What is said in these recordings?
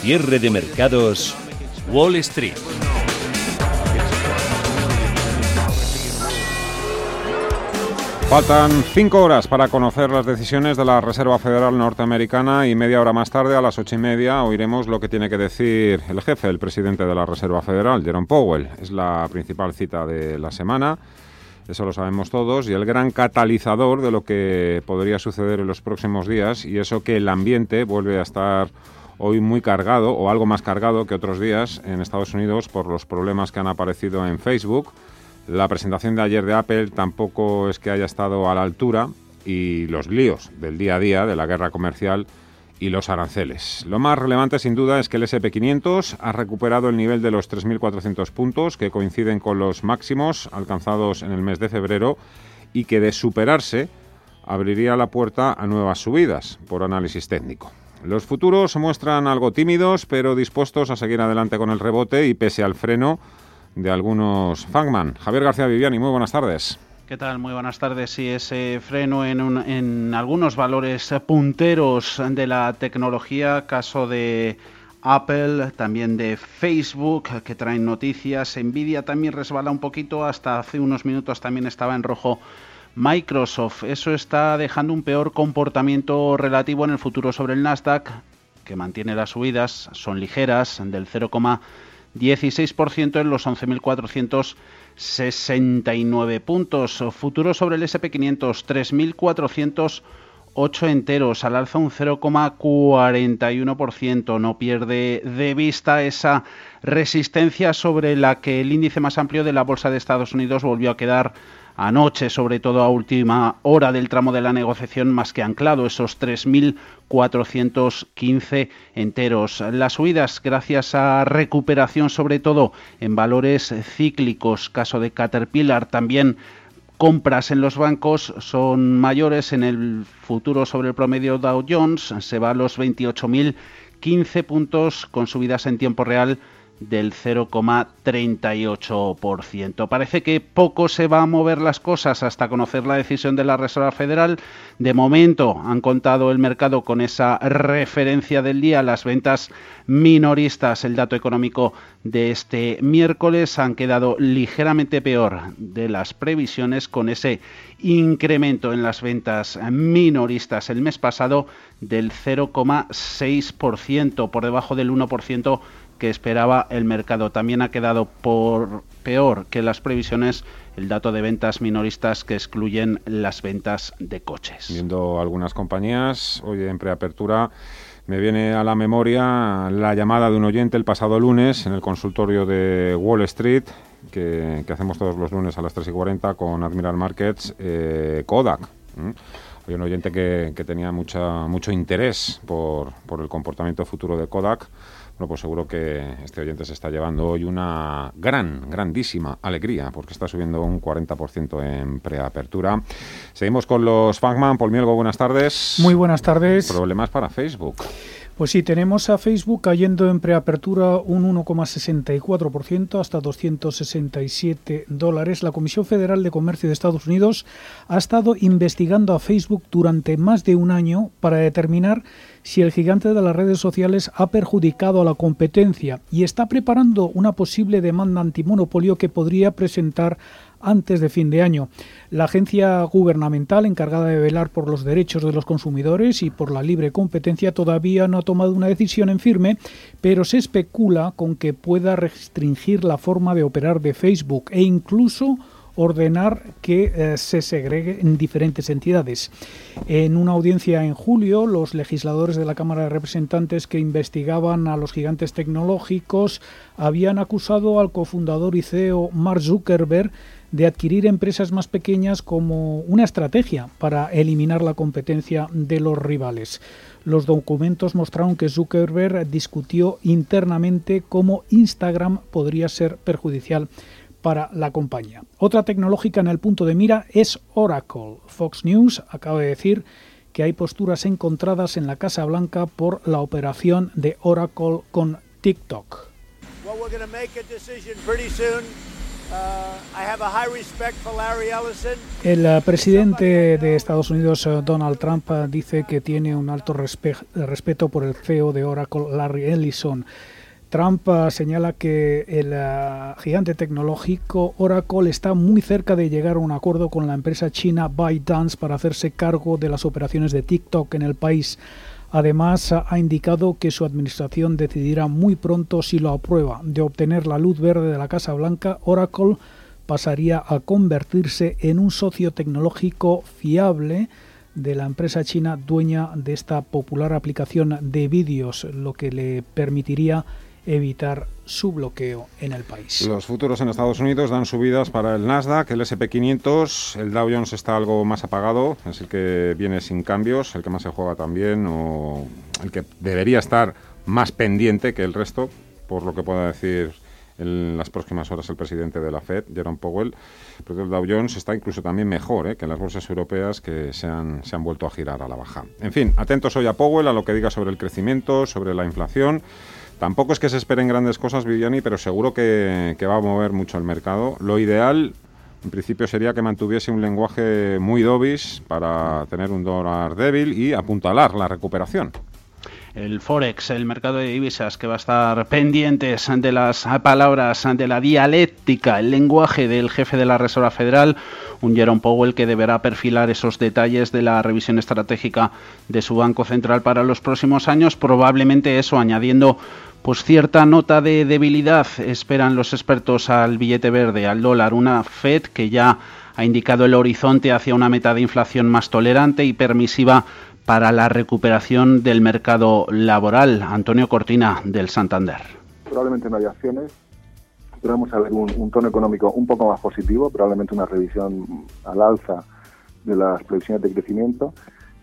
Cierre de mercados, Wall Street. Faltan cinco horas para conocer las decisiones de la Reserva Federal Norteamericana y media hora más tarde, a las ocho y media, oiremos lo que tiene que decir el jefe, el presidente de la Reserva Federal, Jerome Powell. Es la principal cita de la semana, eso lo sabemos todos, y el gran catalizador de lo que podría suceder en los próximos días, y eso que el ambiente vuelve a estar hoy muy cargado, o algo más cargado que otros días en Estados Unidos por los problemas que han aparecido en Facebook la presentación de ayer de Apple tampoco es que haya estado a la altura y los líos del día a día de la guerra comercial y los aranceles. Lo más relevante sin duda es que el SP500 ha recuperado el nivel de los 3.400 puntos que coinciden con los máximos alcanzados en el mes de febrero y que de superarse abriría la puerta a nuevas subidas por análisis técnico. Los futuros muestran algo tímidos pero dispuestos a seguir adelante con el rebote y pese al freno de algunos Fangman. Javier García Viviani, muy buenas tardes. ¿Qué tal? Muy buenas tardes. Sí, ese freno en, en algunos valores punteros de la tecnología, caso de Apple, también de Facebook, que traen noticias. Nvidia también resbala un poquito, hasta hace unos minutos también estaba en rojo Microsoft. Eso está dejando un peor comportamiento relativo en el futuro sobre el Nasdaq, que mantiene las subidas, son ligeras, del 0, 16% en los 11.469 puntos. Futuro sobre el SP500, 3.408 enteros, al alza un 0,41%. No pierde de vista esa resistencia sobre la que el índice más amplio de la Bolsa de Estados Unidos volvió a quedar anoche, sobre todo a última hora del tramo de la negociación, más que anclado esos 3.415 enteros. Las subidas, gracias a recuperación, sobre todo en valores cíclicos, caso de Caterpillar, también compras en los bancos son mayores en el futuro sobre el promedio Dow Jones, se va a los 28.015 puntos con subidas en tiempo real del 0,38%. Parece que poco se va a mover las cosas hasta conocer la decisión de la Reserva Federal. De momento han contado el mercado con esa referencia del día, las ventas minoristas, el dato económico de este miércoles han quedado ligeramente peor de las previsiones con ese incremento en las ventas minoristas el mes pasado del 0,6%, por debajo del 1% que esperaba el mercado. También ha quedado por peor que las previsiones el dato de ventas minoristas que excluyen las ventas de coches. Viendo algunas compañías, hoy en preapertura me viene a la memoria la llamada de un oyente el pasado lunes en el consultorio de Wall Street, que, hacemos todos los lunes a las 3 y 40 con Admiral Markets, eh, Kodak. Hay un oyente que, tenía mucha, mucho interés por, por el comportamiento futuro de Kodak bueno, pues seguro que este oyente se está llevando hoy una gran, grandísima alegría porque está subiendo un 40% en preapertura. Seguimos con los Fangman. Paul Mielgo, buenas tardes. Muy buenas tardes. Problemas para Facebook. Pues sí, tenemos a Facebook cayendo en preapertura un 1,64% hasta 267 dólares. La Comisión Federal de Comercio de Estados Unidos ha estado investigando a Facebook durante más de un año para determinar si el gigante de las redes sociales ha perjudicado a la competencia y está preparando una posible demanda antimonopolio que podría presentar antes de fin de año. La agencia gubernamental encargada de velar por los derechos de los consumidores y por la libre competencia todavía no ha tomado una decisión en firme, pero se especula con que pueda restringir la forma de operar de Facebook e incluso ordenar que eh, se segregue en diferentes entidades. En una audiencia en julio, los legisladores de la Cámara de Representantes que investigaban a los gigantes tecnológicos habían acusado al cofundador y CEO Mark Zuckerberg de adquirir empresas más pequeñas como una estrategia para eliminar la competencia de los rivales. Los documentos mostraron que Zuckerberg discutió internamente cómo Instagram podría ser perjudicial para la compañía. Otra tecnológica en el punto de mira es Oracle. Fox News acaba de decir que hay posturas encontradas en la Casa Blanca por la operación de Oracle con TikTok. El eh, presidente de Estados Unidos, eh, Donald Trump, eh, dice que tiene un alto respeto por el CEO de Oracle, Larry Ellison. Trump señala que el gigante tecnológico Oracle está muy cerca de llegar a un acuerdo con la empresa china ByteDance para hacerse cargo de las operaciones de TikTok en el país. Además, ha indicado que su administración decidirá muy pronto si lo aprueba. De obtener la luz verde de la Casa Blanca, Oracle pasaría a convertirse en un socio tecnológico fiable de la empresa china dueña de esta popular aplicación de vídeos, lo que le permitiría evitar su bloqueo en el país. Los futuros en Estados Unidos dan subidas para el Nasdaq, el SP500, el Dow Jones está algo más apagado, es el que viene sin cambios, el que más se juega también, o el que debería estar más pendiente que el resto, por lo que pueda decir en las próximas horas el presidente de la Fed, Jerome Powell. Pero el Dow Jones está incluso también mejor ¿eh? que las bolsas europeas que se han, se han vuelto a girar a la baja. En fin, atentos hoy a Powell, a lo que diga sobre el crecimiento, sobre la inflación. Tampoco es que se esperen grandes cosas, Viviani, pero seguro que, va a mover mucho el mercado. Lo ideal, en principio, sería que mantuviese un lenguaje muy dovish para tener un dólar débil y apuntalar la recuperación el Forex, el mercado de divisas, que va a estar pendientes de las palabras, de la dialéctica, el lenguaje del jefe de la Reserva Federal, un Jerome Powell que deberá perfilar esos detalles de la revisión estratégica de su Banco Central para los próximos años, probablemente eso añadiendo pues cierta nota de debilidad esperan los expertos al billete verde, al dólar, una Fed que ya ha indicado el horizonte hacia una meta de inflación más tolerante y permisiva para la recuperación del mercado laboral. Antonio Cortina, del Santander. Probablemente no haya acciones, pero vamos a ver un, tono económico un poco más positivo, probablemente una revisión al alza de las previsiones de crecimiento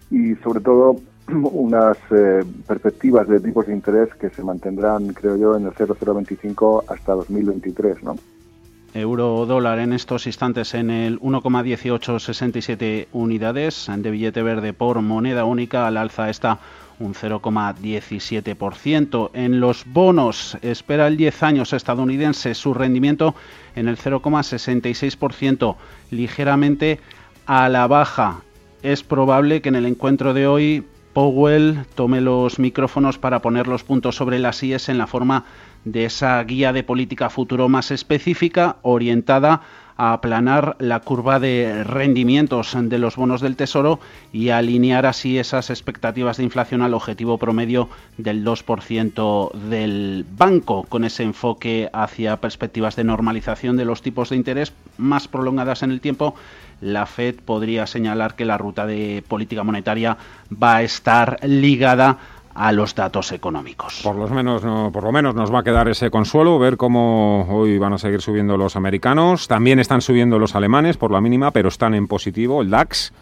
y sobre todo unas eh, perspectivas de tipos de interés que se mantendrán, creo yo, en el 0,025 hasta 2023, ¿no? euro dólar en estos instantes en el 1,1867 unidades de billete verde por moneda única. Al alza está un 0,17%. En los bonos espera el 10 años estadounidense su rendimiento en el 0,66%, ligeramente a la baja. Es probable que en el encuentro de hoy Powell tome los micrófonos para poner los puntos sobre las IES en la forma de esa guía de política futuro más específica orientada a aplanar la curva de rendimientos de los bonos del Tesoro y alinear así esas expectativas de inflación al objetivo promedio del 2% del banco, con ese enfoque hacia perspectivas de normalización de los tipos de interés más prolongadas en el tiempo. La Fed podría señalar que la ruta de política monetaria va a estar ligada a los datos económicos. Por lo menos, por lo menos nos va a quedar ese consuelo, ver cómo hoy van a seguir subiendo los americanos. También están subiendo los alemanes por la mínima, pero están en positivo. El DAX,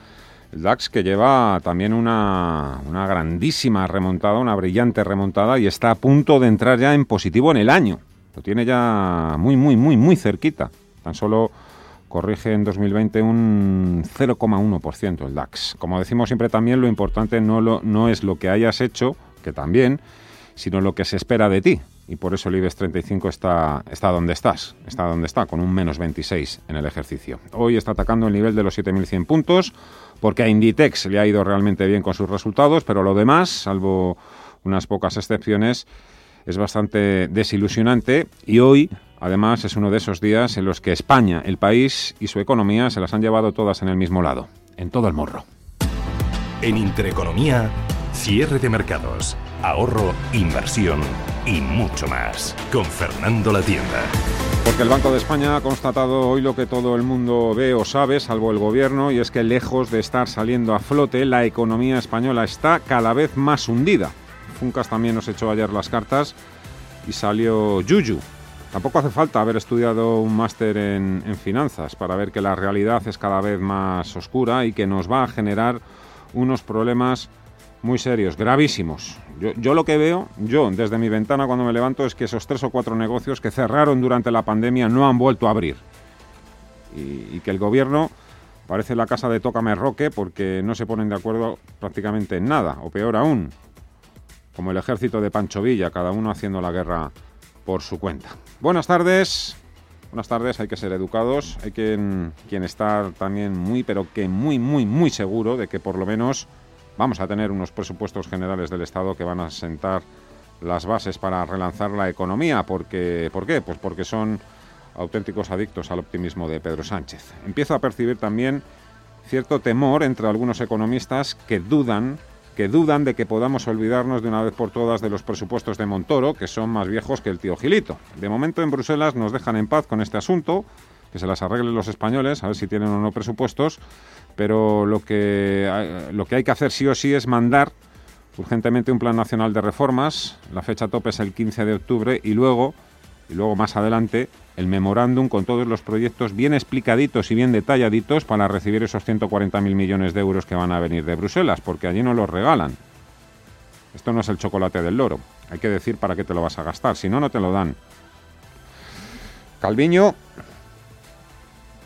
el DAX que lleva también una, una grandísima remontada, una brillante remontada y está a punto de entrar ya en positivo en el año. Lo tiene ya muy, muy, muy, muy cerquita. Tan solo corrige en 2020 un 0,1% el DAX. Como decimos siempre también, lo importante no, lo, no es lo que hayas hecho, que también, sino lo que se espera de ti. Y por eso el IBEX 35 está, está donde estás, está donde está, con un menos 26 en el ejercicio. Hoy está atacando el nivel de los 7.100 puntos, porque a Inditex le ha ido realmente bien con sus resultados, pero lo demás, salvo unas pocas excepciones, es bastante desilusionante y hoy además es uno de esos días en los que España, el país y su economía se las han llevado todas en el mismo lado, en todo el morro. En Intereconomía, cierre de mercados, ahorro, inversión y mucho más. Con Fernando La Tienda. Porque el Banco de España ha constatado hoy lo que todo el mundo ve o sabe, salvo el gobierno, y es que lejos de estar saliendo a flote, la economía española está cada vez más hundida. Funcas también nos echó ayer las cartas y salió Yuyu. Tampoco hace falta haber estudiado un máster en, finanzas para ver que la realidad es cada vez más oscura y que nos va a generar unos problemas muy serios, gravísimos. Yo, lo que veo, yo desde mi ventana cuando me levanto, es que esos tres o cuatro negocios que cerraron durante la pandemia no han vuelto a abrir. Y, y que el gobierno parece la casa de Tócame Roque porque no se ponen de acuerdo prácticamente en nada, o peor aún, como el ejército de Pancho Villa, cada uno haciendo la guerra por su cuenta. Buenas tardes. Buenas tardes, hay que ser educados, hay quien, quien estar también muy, pero que muy, muy, muy seguro de que por lo menos vamos a tener unos presupuestos generales del Estado que van a sentar las bases para relanzar la economía. Porque, ¿Por qué? Pues porque son auténticos adictos al optimismo de Pedro Sánchez. Empiezo a percibir también cierto temor entre algunos economistas que dudan que dudan de que podamos olvidarnos de una vez por todas de los presupuestos de Montoro, que son más viejos que el tío Gilito. De momento en Bruselas nos dejan en paz con este asunto, que se las arreglen los españoles, a ver si tienen o no presupuestos, pero lo que, lo que hay que hacer sí o sí es mandar urgentemente un plan nacional de reformas, la fecha tope es el 15 de octubre y luego, y luego más adelante, el memorándum con todos los proyectos bien explicaditos y bien detalladitos para recibir esos 140.000 millones de euros que van a venir de Bruselas, porque allí no los regalan. Esto no es el chocolate del loro. Hay que decir para qué te lo vas a gastar, si no, no te lo dan. Calviño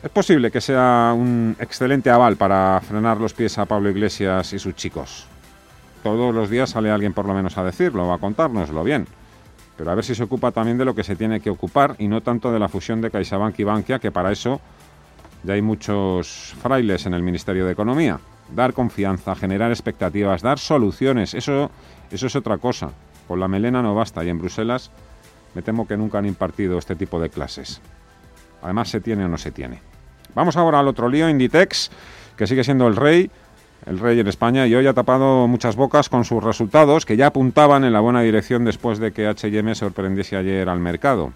es posible que sea un excelente aval para frenar los pies a Pablo Iglesias y sus chicos. Todos los días sale alguien por lo menos a decirlo, a contárnoslo bien pero a ver si se ocupa también de lo que se tiene que ocupar y no tanto de la fusión de CaixaBank y Bankia, que para eso ya hay muchos frailes en el Ministerio de Economía. Dar confianza, generar expectativas, dar soluciones, eso, eso es otra cosa. Con la melena no basta y en Bruselas me temo que nunca han impartido este tipo de clases. Además, se tiene o no se tiene. Vamos ahora al otro lío, Inditex, que sigue siendo el rey el rey en España y hoy ha tapado muchas bocas con sus resultados que ya apuntaban en la buena dirección después de que H&M sorprendiese ayer al mercado.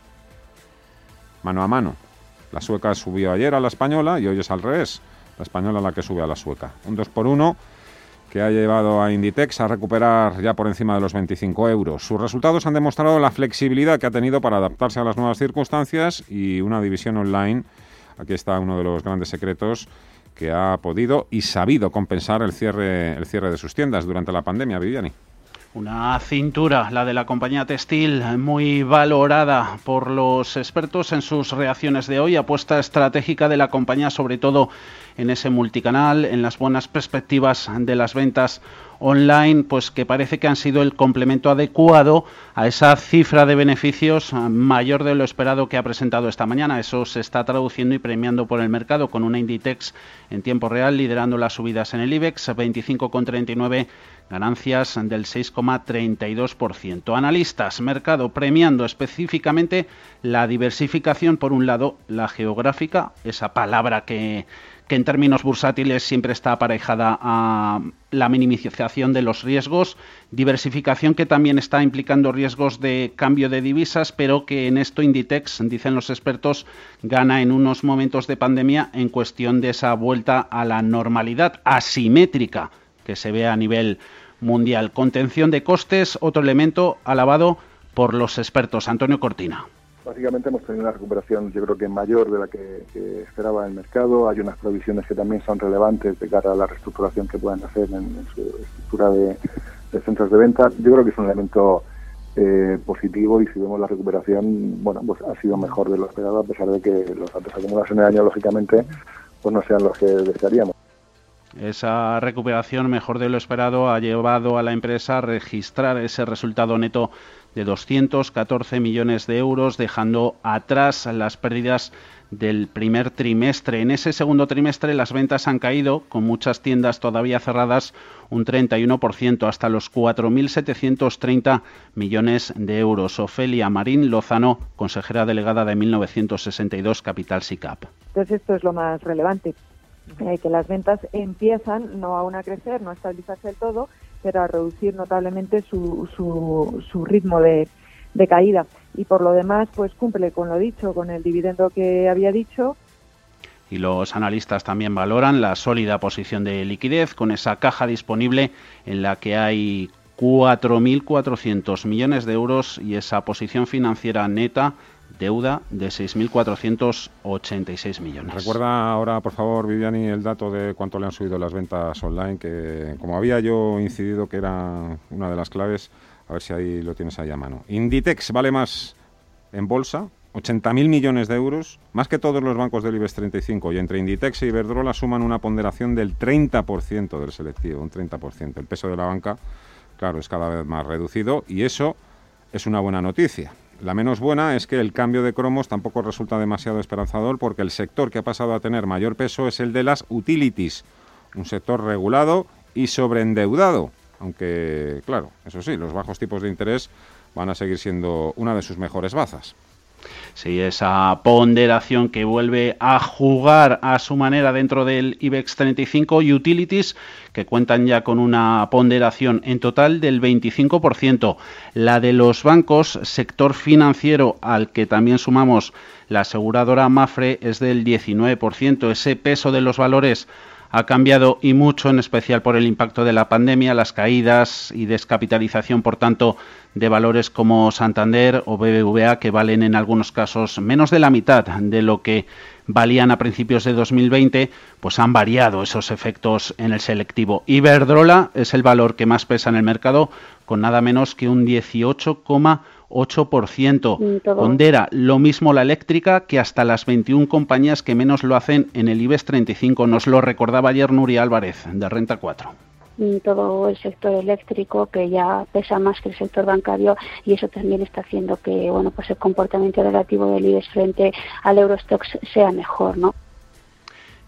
Mano a mano. La sueca subió ayer a la española y hoy es al revés. La española la que sube a la sueca. Un 2 por 1 que ha llevado a Inditex a recuperar ya por encima de los 25 euros. Sus resultados han demostrado la flexibilidad que ha tenido para adaptarse a las nuevas circunstancias y una división online. Aquí está uno de los grandes secretos que ha podido y sabido compensar el cierre, el cierre de sus tiendas durante la pandemia, Viviani. Una cintura, la de la compañía textil, muy valorada por los expertos en sus reacciones de hoy, apuesta estratégica de la compañía, sobre todo en ese multicanal, en las buenas perspectivas de las ventas online, pues que parece que han sido el complemento adecuado a esa cifra de beneficios mayor de lo esperado que ha presentado esta mañana. Eso se está traduciendo y premiando por el mercado con una Inditex en tiempo real liderando las subidas en el IBEX, 25,39 ganancias del 6,32%. Analistas, mercado premiando específicamente la diversificación, por un lado, la geográfica, esa palabra que que en términos bursátiles siempre está aparejada a la minimización de los riesgos, diversificación que también está implicando riesgos de cambio de divisas, pero que en esto Inditex, dicen los expertos, gana en unos momentos de pandemia en cuestión de esa vuelta a la normalidad asimétrica que se ve a nivel mundial. Contención de costes, otro elemento alabado por los expertos. Antonio Cortina. Básicamente hemos tenido una recuperación, yo creo que mayor de la que, esperaba el mercado. Hay unas provisiones que también son relevantes de cara a la reestructuración que puedan hacer en, su estructura de, centros de venta. Yo creo que es un elemento eh, positivo y si vemos la recuperación, bueno, pues ha sido mejor de lo esperado a pesar de que los datos acumulados en el año, lógicamente, pues no sean los que desearíamos. Esa recuperación mejor de lo esperado ha llevado a la empresa a registrar ese resultado neto de 214 millones de euros, dejando atrás las pérdidas del primer trimestre. En ese segundo trimestre las ventas han caído, con muchas tiendas todavía cerradas, un 31%, hasta los 4.730 millones de euros. Ofelia Marín Lozano, consejera delegada de 1962 Capital SICAP. Entonces esto es lo más relevante, eh, que las ventas empiezan no aún a crecer, no a estabilizarse del todo, a reducir notablemente su, su, ritmo de, de caída. Y por lo demás, pues cumple con lo dicho, con el dividendo que había dicho, y los analistas también valoran la sólida posición de liquidez con esa caja disponible en la que hay 4.400 millones de euros y esa posición financiera neta deuda de 6.486 millones. Recuerda ahora, por favor, Viviani, el dato de cuánto le han subido las ventas online, que como había yo incidido que era una de las claves, a ver si ahí lo tienes ahí a mano. Inditex vale más en bolsa, 80.000 millones de euros, más que todos los bancos del IBEX 35, y entre Inditex e Iberdrola suman una ponderación del 30% del selectivo, un 30%. El peso de la banca, claro, es cada vez más reducido y eso es una buena noticia La menos buena es que el cambio de cromos tampoco resulta demasiado esperanzador porque el sector que ha pasado a tener mayor peso es el de las utilities, un sector regulado y sobreendeudado, aunque, claro, eso sí, los bajos tipos de interés van a seguir siendo una de sus mejores bazas. Sí, esa ponderación que vuelve a jugar a su manera dentro del IBEX 35 Utilities, que cuentan ya con una ponderación en total del 25%. La de los bancos, sector financiero al que también sumamos la aseguradora Mafre, es del 19%. Ese peso de los valores ha cambiado y mucho, en especial por el impacto de la pandemia, las caídas y descapitalización, por tanto, de valores como Santander o BBVA, que valen en algunos casos menos de la mitad de lo que valían a principios de 2020, pues han variado esos efectos en el selectivo. Iberdrola es el valor que más pesa en el mercado, con nada menos que un 18,1%. 8%. Pondera lo mismo la eléctrica que hasta las 21 compañías que menos lo hacen en el IBEX 35. Nos lo recordaba ayer Nuria Álvarez, de Renta 4 todo el sector eléctrico que ya pesa más que el sector bancario y eso también está haciendo que bueno pues el comportamiento relativo del IBEX frente al Eurostox sea mejor no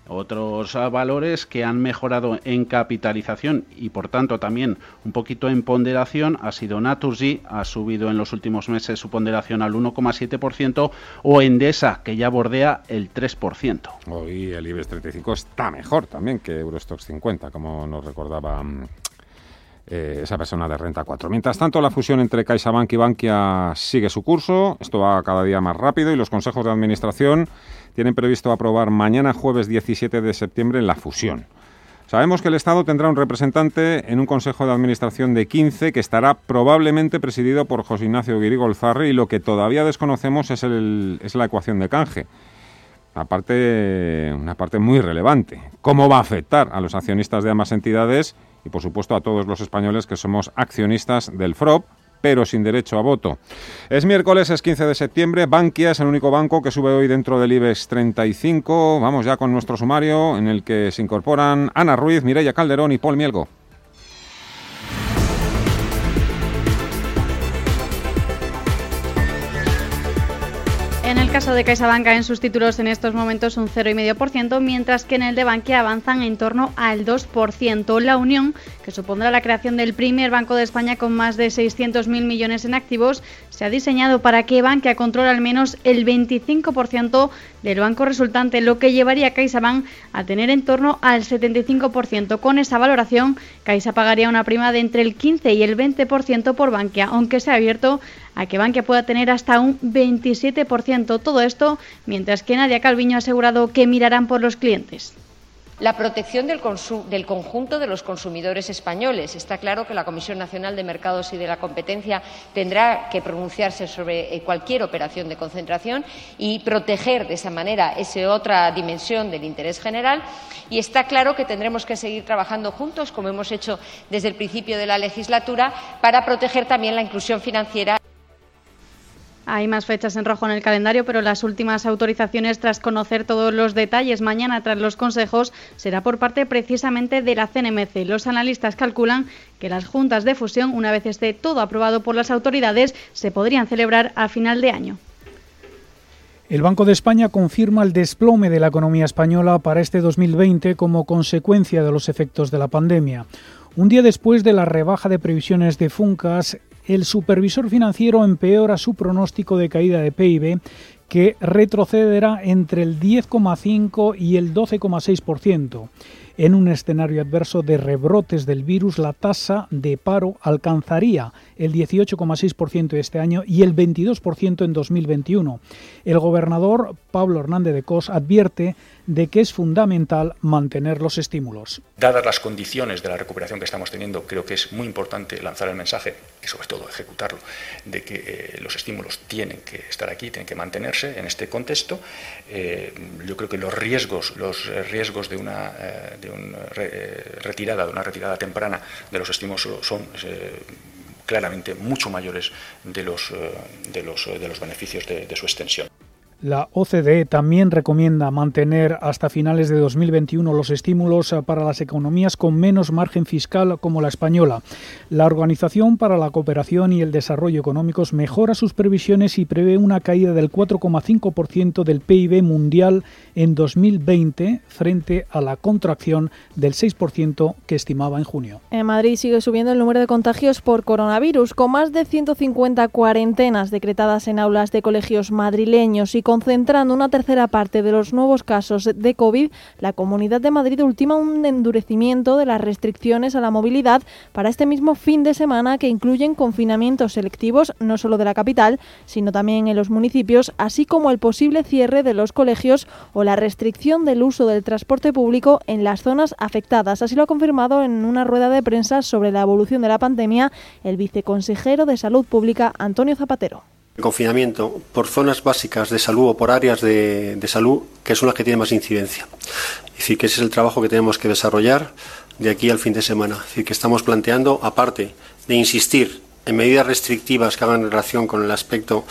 otros ah, valores que han mejorado en capitalización y por tanto también un poquito en ponderación ha sido Naturgy, ha subido en los últimos meses su ponderación al 1,7% o Endesa, que ya bordea el 3%. Hoy el IBEX 35 está mejor también que Eurostox 50, como nos recordaba mm, eh, esa persona de Renta 4. Mientras tanto, la fusión entre CaixaBank y Bankia sigue su curso. Esto va cada día más rápido y los consejos de administración tienen previsto aprobar mañana jueves 17 de septiembre la fusión. Sabemos que el Estado tendrá un representante en un Consejo de Administración de 15 que estará probablemente presidido por José Ignacio Guirigolzarri y lo que todavía desconocemos es, es la ecuación de canje. Aparte, una parte muy relevante. ¿Cómo va a afectar a los accionistas de ambas entidades y, por supuesto, a todos los españoles que somos accionistas del FROP? Pero sin derecho a voto. Es miércoles, es 15 de septiembre. Bankia es el único banco que sube hoy dentro del IBEX 35. Vamos ya con nuestro sumario en el que se incorporan Ana Ruiz, Mireia Calderón y Paul Mielgo. Caso de CaixaBank en sus títulos en estos momentos un 0,5%, mientras que en el de Bankia avanzan en torno al 2%. La unión, que supondrá la creación del primer banco de España con más de 600.000 millones en activos, se ha diseñado para que Bankia controle al menos el 25% del banco resultante, lo que llevaría a CaixaBank a tener en torno al 75%. Con esa valoración, Caixa pagaría una prima de entre el 15 y el 20% por Bankia, aunque se ha abierto a que Bankia pueda tener hasta un 27%. Todo esto mientras que Nadia Calviño ha asegurado que mirarán por los clientes la protección del, conjunto de los consumidores españoles. Está claro que la Comisión Nacional de Mercados y de la Competencia tendrá que pronunciarse sobre eh, cualquier operación de concentración y proteger de esa manera esa otra dimensión del interés general. Y está claro que tendremos que seguir trabajando juntos, como hemos hecho desde el principio de la legislatura, para proteger también la inclusión financiera. Hay más fechas en rojo en el calendario, pero las últimas autorizaciones, tras conocer todos los detalles mañana tras los consejos, será por parte precisamente de la CNMC. Los analistas calculan que las juntas de fusión, una vez esté todo aprobado por las autoridades, se podrían celebrar a final de año. El Banco de España confirma el desplome de la economía española para este 2020 como consecuencia de los efectos de la pandemia. Un día después de la rebaja de previsiones de Funcas, el supervisor financiero empeora su pronóstico de caída de PIB que retrocederá entre el 10,5 y el 12,6%. En un escenario adverso de rebrotes del virus, la tasa de paro alcanzaría el 18,6% este año y el 22% en 2021. El gobernador Pablo Hernández de Cos advierte de que es fundamental mantener los estímulos. Dadas las condiciones de la recuperación que estamos teniendo, creo que es muy importante lanzar el mensaje y sobre todo ejecutarlo, de que eh, los estímulos tienen que estar aquí, tienen que mantenerse en este contexto. Eh, yo creo que los riesgos, los riesgos de una, eh, una retirada, de una retirada temprana de los estímulos son claramente mucho mayores de de los, de los beneficios de su extensión. La OCDE también recomienda mantener hasta finales de 2021 los estímulos para las economías con menos margen fiscal como la española. La Organización para la Cooperación y el Desarrollo Económicos mejora sus previsiones y prevé una caída del 4,5% del PIB mundial en 2020 frente a la contracción del 6% que estimaba en junio. En Madrid sigue subiendo el número de contagios por coronavirus, con más de 150 cuarentenas decretadas en aulas de colegios madrileños y concentrando una tercera parte de los nuevos casos de COVID, la Comunidad de Madrid ultima un endurecimiento de las restricciones a la movilidad para este mismo fin de semana que incluyen confinamientos selectivos no solo de la capital, sino también en los municipios, así como el posible cierre de los colegios o la restricción del uso del transporte público en las zonas afectadas. Así lo ha confirmado en una rueda de prensa sobre la evolución de la pandemia el viceconsejero de Salud Pública, Antonio Zapatero. El confinamiento por zonas básicas de salud o por áreas de, salud que son las que tienen más incidencia. Es decir, que ese es el trabajo que tenemos que desarrollar de aquí al fin de semana. Es decir, que estamos planteando, aparte de insistir en medidas restrictivas que hagan relación con el aspecto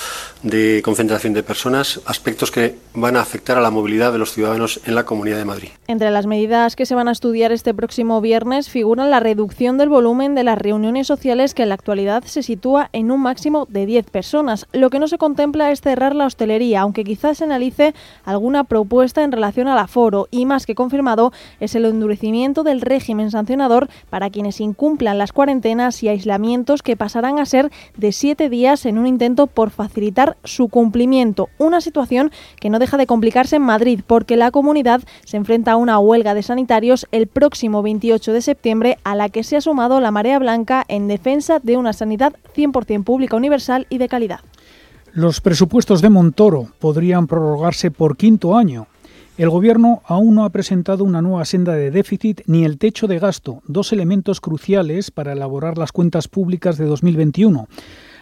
de concentración de personas, aspectos que van a afectar a la movilidad de los ciudadanos en la Comunidad de Madrid. Entre las medidas que se van a estudiar este próximo viernes figuran la reducción del volumen de las reuniones sociales que en la actualidad se sitúa en un máximo de 10 personas. Lo que no se contempla es cerrar la hostelería, aunque quizás se analice alguna propuesta en relación al aforo y más que confirmado es el endurecimiento del régimen sancionador para quienes incumplan las cuarentenas y aislamientos que pasarán a ser de siete días en un intento por facilitar su cumplimiento. Una situación que no deja de complicarse en Madrid porque la comunidad se enfrenta a una huelga de sanitarios el próximo 28 de septiembre a la que se ha sumado la marea blanca en defensa de una sanidad 100% pública, universal y de calidad. Los presupuestos de Montoro podrían prorrogarse por quinto año. El Gobierno aún no ha presentado una nueva senda de déficit ni el techo de gasto, dos elementos cruciales para elaborar las cuentas públicas de 2021.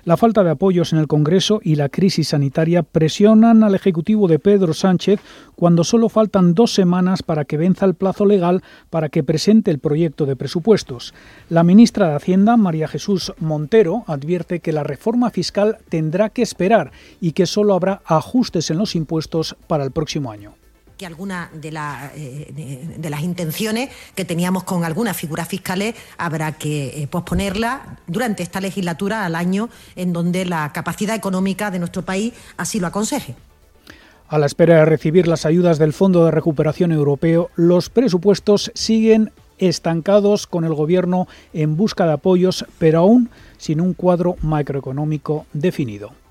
La falta de apoyos en el Congreso y la crisis sanitaria presionan al Ejecutivo de Pedro Sánchez cuando solo faltan dos semanas para que venza el plazo legal para que presente el proyecto de presupuestos. La ministra de Hacienda, María Jesús Montero, advierte que la reforma fiscal tendrá que esperar y que solo habrá ajustes en los impuestos para el próximo año que algunas de, la, eh, de, las intenciones que teníamos con algunas figuras fiscales habrá que eh, posponerlas durante esta legislatura al año en donde la capacidad económica de nuestro país así lo aconseje. A la espera de recibir las ayudas del Fondo de Recuperación Europeo, los presupuestos siguen estancados con el Gobierno en busca de apoyos, pero aún sin un cuadro macroeconómico definido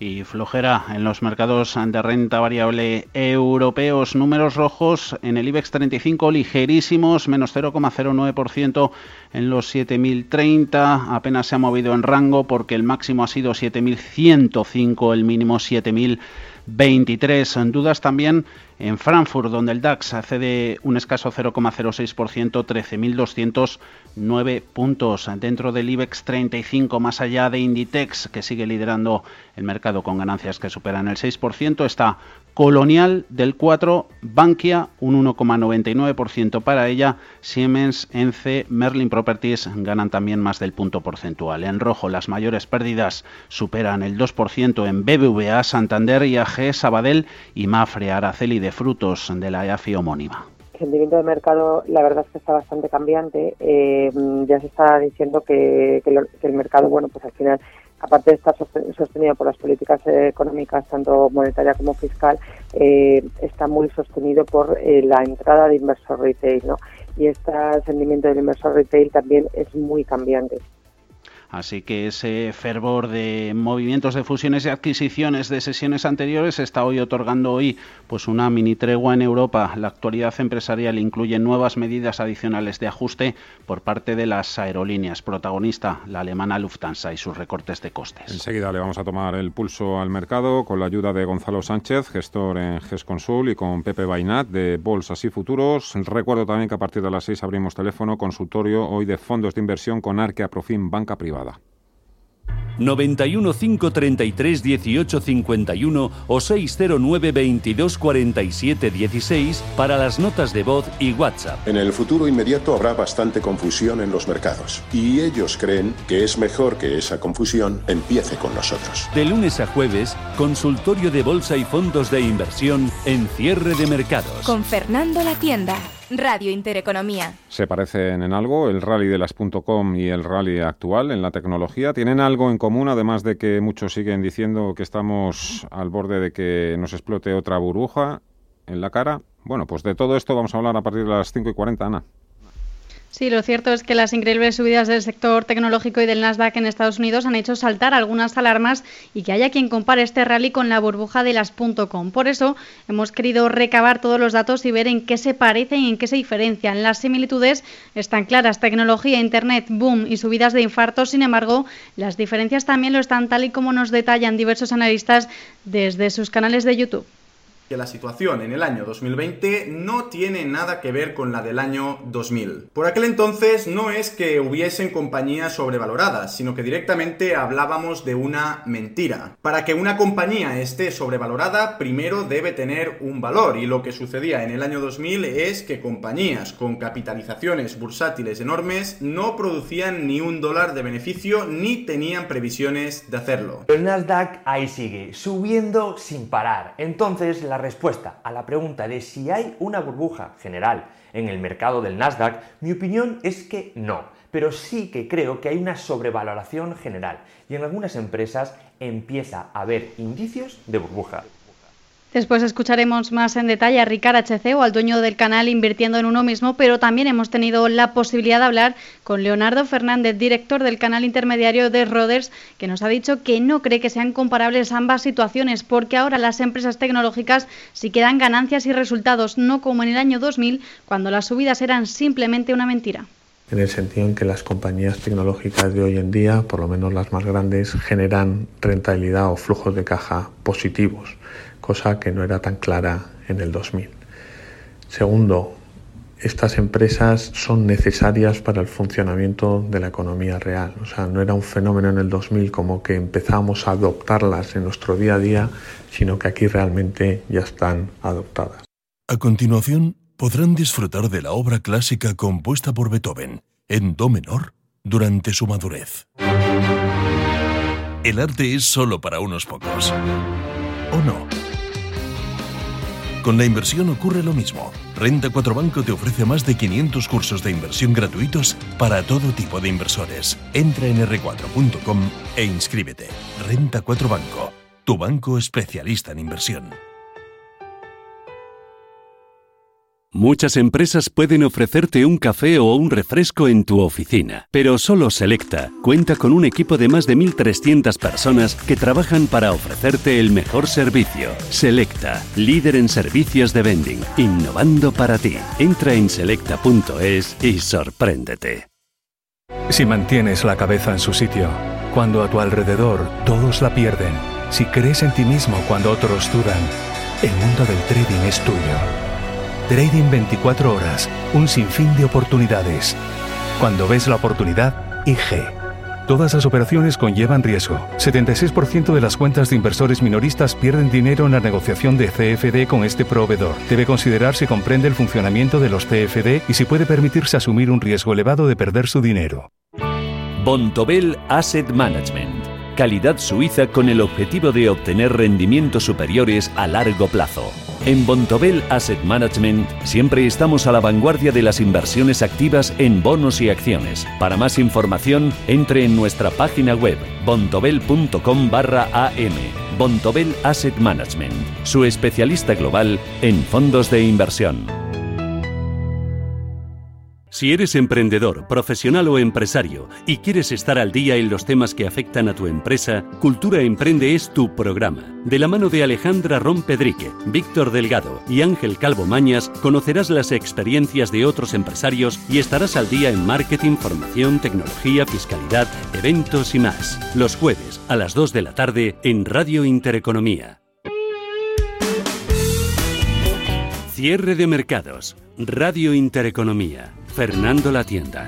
y flojera en los mercados de renta variable europeos. Números rojos en el IBEX 35 ligerísimos, menos 0,09% en los 7.030. Apenas se ha movido en rango porque el máximo ha sido 7.105, el mínimo 7.023. Dudas también en Frankfurt, donde el DAX cede un escaso 0,06%, 13.209 puntos. Dentro del IBEX 35, más allá de Inditex, que sigue liderando el mercado con ganancias que superan el 6%, está Colonial del 4, Bankia un 1,99% para ella, Siemens, Ence, Merlin Properties ganan también más del punto porcentual. En rojo las mayores pérdidas superan el 2% en BBVA, Santander, IAG, Sabadell y Mafre, Araceli Frutos de la EAFI homónima el sentimiento de mercado la verdad es que está bastante cambiante. Eh, ya se está diciendo que, el mercado, bueno, pues al final aparte de estar sostenido por las políticas económicas, tanto monetaria como fiscal, eh, está muy sostenido por eh, la entrada de inversor retail, ¿no? Y este sentimiento del inversor retail también es muy cambiante. Así que ese fervor de movimientos de fusiones y adquisiciones de sesiones anteriores está hoy otorgando hoy pues una mini tregua en Europa. La actualidad empresarial incluye nuevas medidas adicionales de ajuste por parte de las aerolíneas. Protagonista la alemana Lufthansa y sus recortes de costes. Enseguida le vamos a tomar el pulso al mercado con la ayuda de Gonzalo Sánchez, gestor en GESConsul y con Pepe Bainat de Bolsas y Futuros. Recuerdo también que a partir de las 6 abrimos teléfono consultorio hoy de fondos de inversión con Arquea Profim Banca Privada. 91 533 18 51 o 609 22 47 16 para las notas de voz y WhatsApp. En el futuro inmediato habrá bastante confusión en los mercados y ellos creen que es mejor que esa confusión empiece con nosotros. De lunes a jueves, consultorio de bolsa y fondos de inversión en cierre de mercados. Con Fernando La Tienda. Radio Intereconomía. ¿Se parecen en algo el rally de las .com y el rally actual en la tecnología? ¿Tienen algo en común, además de que muchos siguen diciendo que estamos al borde de que nos explote otra burbuja en la cara? Bueno, pues de todo esto vamos a hablar a partir de las 5 y 40, Ana. Sí, lo cierto es que las increíbles subidas del sector tecnológico y del Nasdaq en Estados Unidos han hecho saltar algunas alarmas y que haya quien compare este rally con la burbuja de las .com. Por eso hemos querido recabar todos los datos y ver en qué se parecen y en qué se diferencian. Las similitudes están claras, tecnología, internet, boom y subidas de infartos. Sin embargo, las diferencias también lo están tal y como nos detallan diversos analistas desde sus canales de YouTube que la situación en el año 2020 no tiene nada que ver con la del año 2000. Por aquel entonces no es que hubiesen compañías sobrevaloradas, sino que directamente hablábamos de una mentira. Para que una compañía esté sobrevalorada, primero debe tener un valor, y lo que sucedía en el año 2000 es que compañías con capitalizaciones bursátiles enormes no producían ni un dólar de beneficio ni tenían previsiones de hacerlo. El Nasdaq ahí sigue, subiendo sin parar. Entonces la respuesta a la pregunta de si hay una burbuja general en el mercado del Nasdaq, mi opinión es que no, pero sí que creo que hay una sobrevaloración general y en algunas empresas empieza a haber indicios de burbuja. Después escucharemos más en detalle a Ricard HC o al dueño del canal invirtiendo en uno mismo, pero también hemos tenido la posibilidad de hablar con Leonardo Fernández, director del canal intermediario de Roders, que nos ha dicho que no cree que sean comparables ambas situaciones, porque ahora las empresas tecnológicas sí que dan ganancias y resultados, no como en el año 2000, cuando las subidas eran simplemente una mentira. En el sentido en que las compañías tecnológicas de hoy en día, por lo menos las más grandes, generan rentabilidad o flujos de caja positivos cosa que no era tan clara en el 2000. Segundo, estas empresas son necesarias para el funcionamiento de la economía real. O sea, no era un fenómeno en el 2000 como que empezamos a adoptarlas en nuestro día a día, sino que aquí realmente ya están adoptadas. A continuación, podrán disfrutar de la obra clásica compuesta por Beethoven en Do menor durante su madurez. El arte es solo para unos pocos. ¿O no? Con la inversión ocurre lo mismo. Renta 4 Banco te ofrece más de 500 cursos de inversión gratuitos para todo tipo de inversores. Entra en r4.com e inscríbete. Renta 4 Banco, tu banco especialista en inversión. Muchas empresas pueden ofrecerte un café o un refresco en tu oficina, pero solo Selecta cuenta con un equipo de más de 1.300 personas que trabajan para ofrecerte el mejor servicio. Selecta, líder en servicios de vending, innovando para ti. Entra en selecta.es y sorpréndete. Si mantienes la cabeza en su sitio, cuando a tu alrededor todos la pierden, si crees en ti mismo cuando otros dudan, el mundo del trading es tuyo. Trading 24 horas, un sinfín de oportunidades. Cuando ves la oportunidad, IG. Todas las operaciones conllevan riesgo. 76% de las cuentas de inversores minoristas pierden dinero en la negociación de CFD con este proveedor. Debe considerar si comprende el funcionamiento de los CFD y si puede permitirse asumir un riesgo elevado de perder su dinero. Bontobel Asset Management. Calidad suiza con el objetivo de obtener rendimientos superiores a largo plazo. En Bontobel Asset Management siempre estamos a la vanguardia de las inversiones activas en bonos y acciones. Para más información, entre en nuestra página web bontobel.com barra am. Bontobel Asset Management, su especialista global en fondos de inversión. Si eres emprendedor, profesional o empresario y quieres estar al día en los temas que afectan a tu empresa, Cultura Emprende es tu programa. De la mano de Alejandra Rompedrique, Víctor Delgado y Ángel Calvo Mañas, conocerás las experiencias de otros empresarios y estarás al día en marketing, formación, tecnología, fiscalidad, eventos y más. Los jueves a las 2 de la tarde en Radio Intereconomía. Cierre de mercados. Radio Intereconomía. Fernando La Tienda.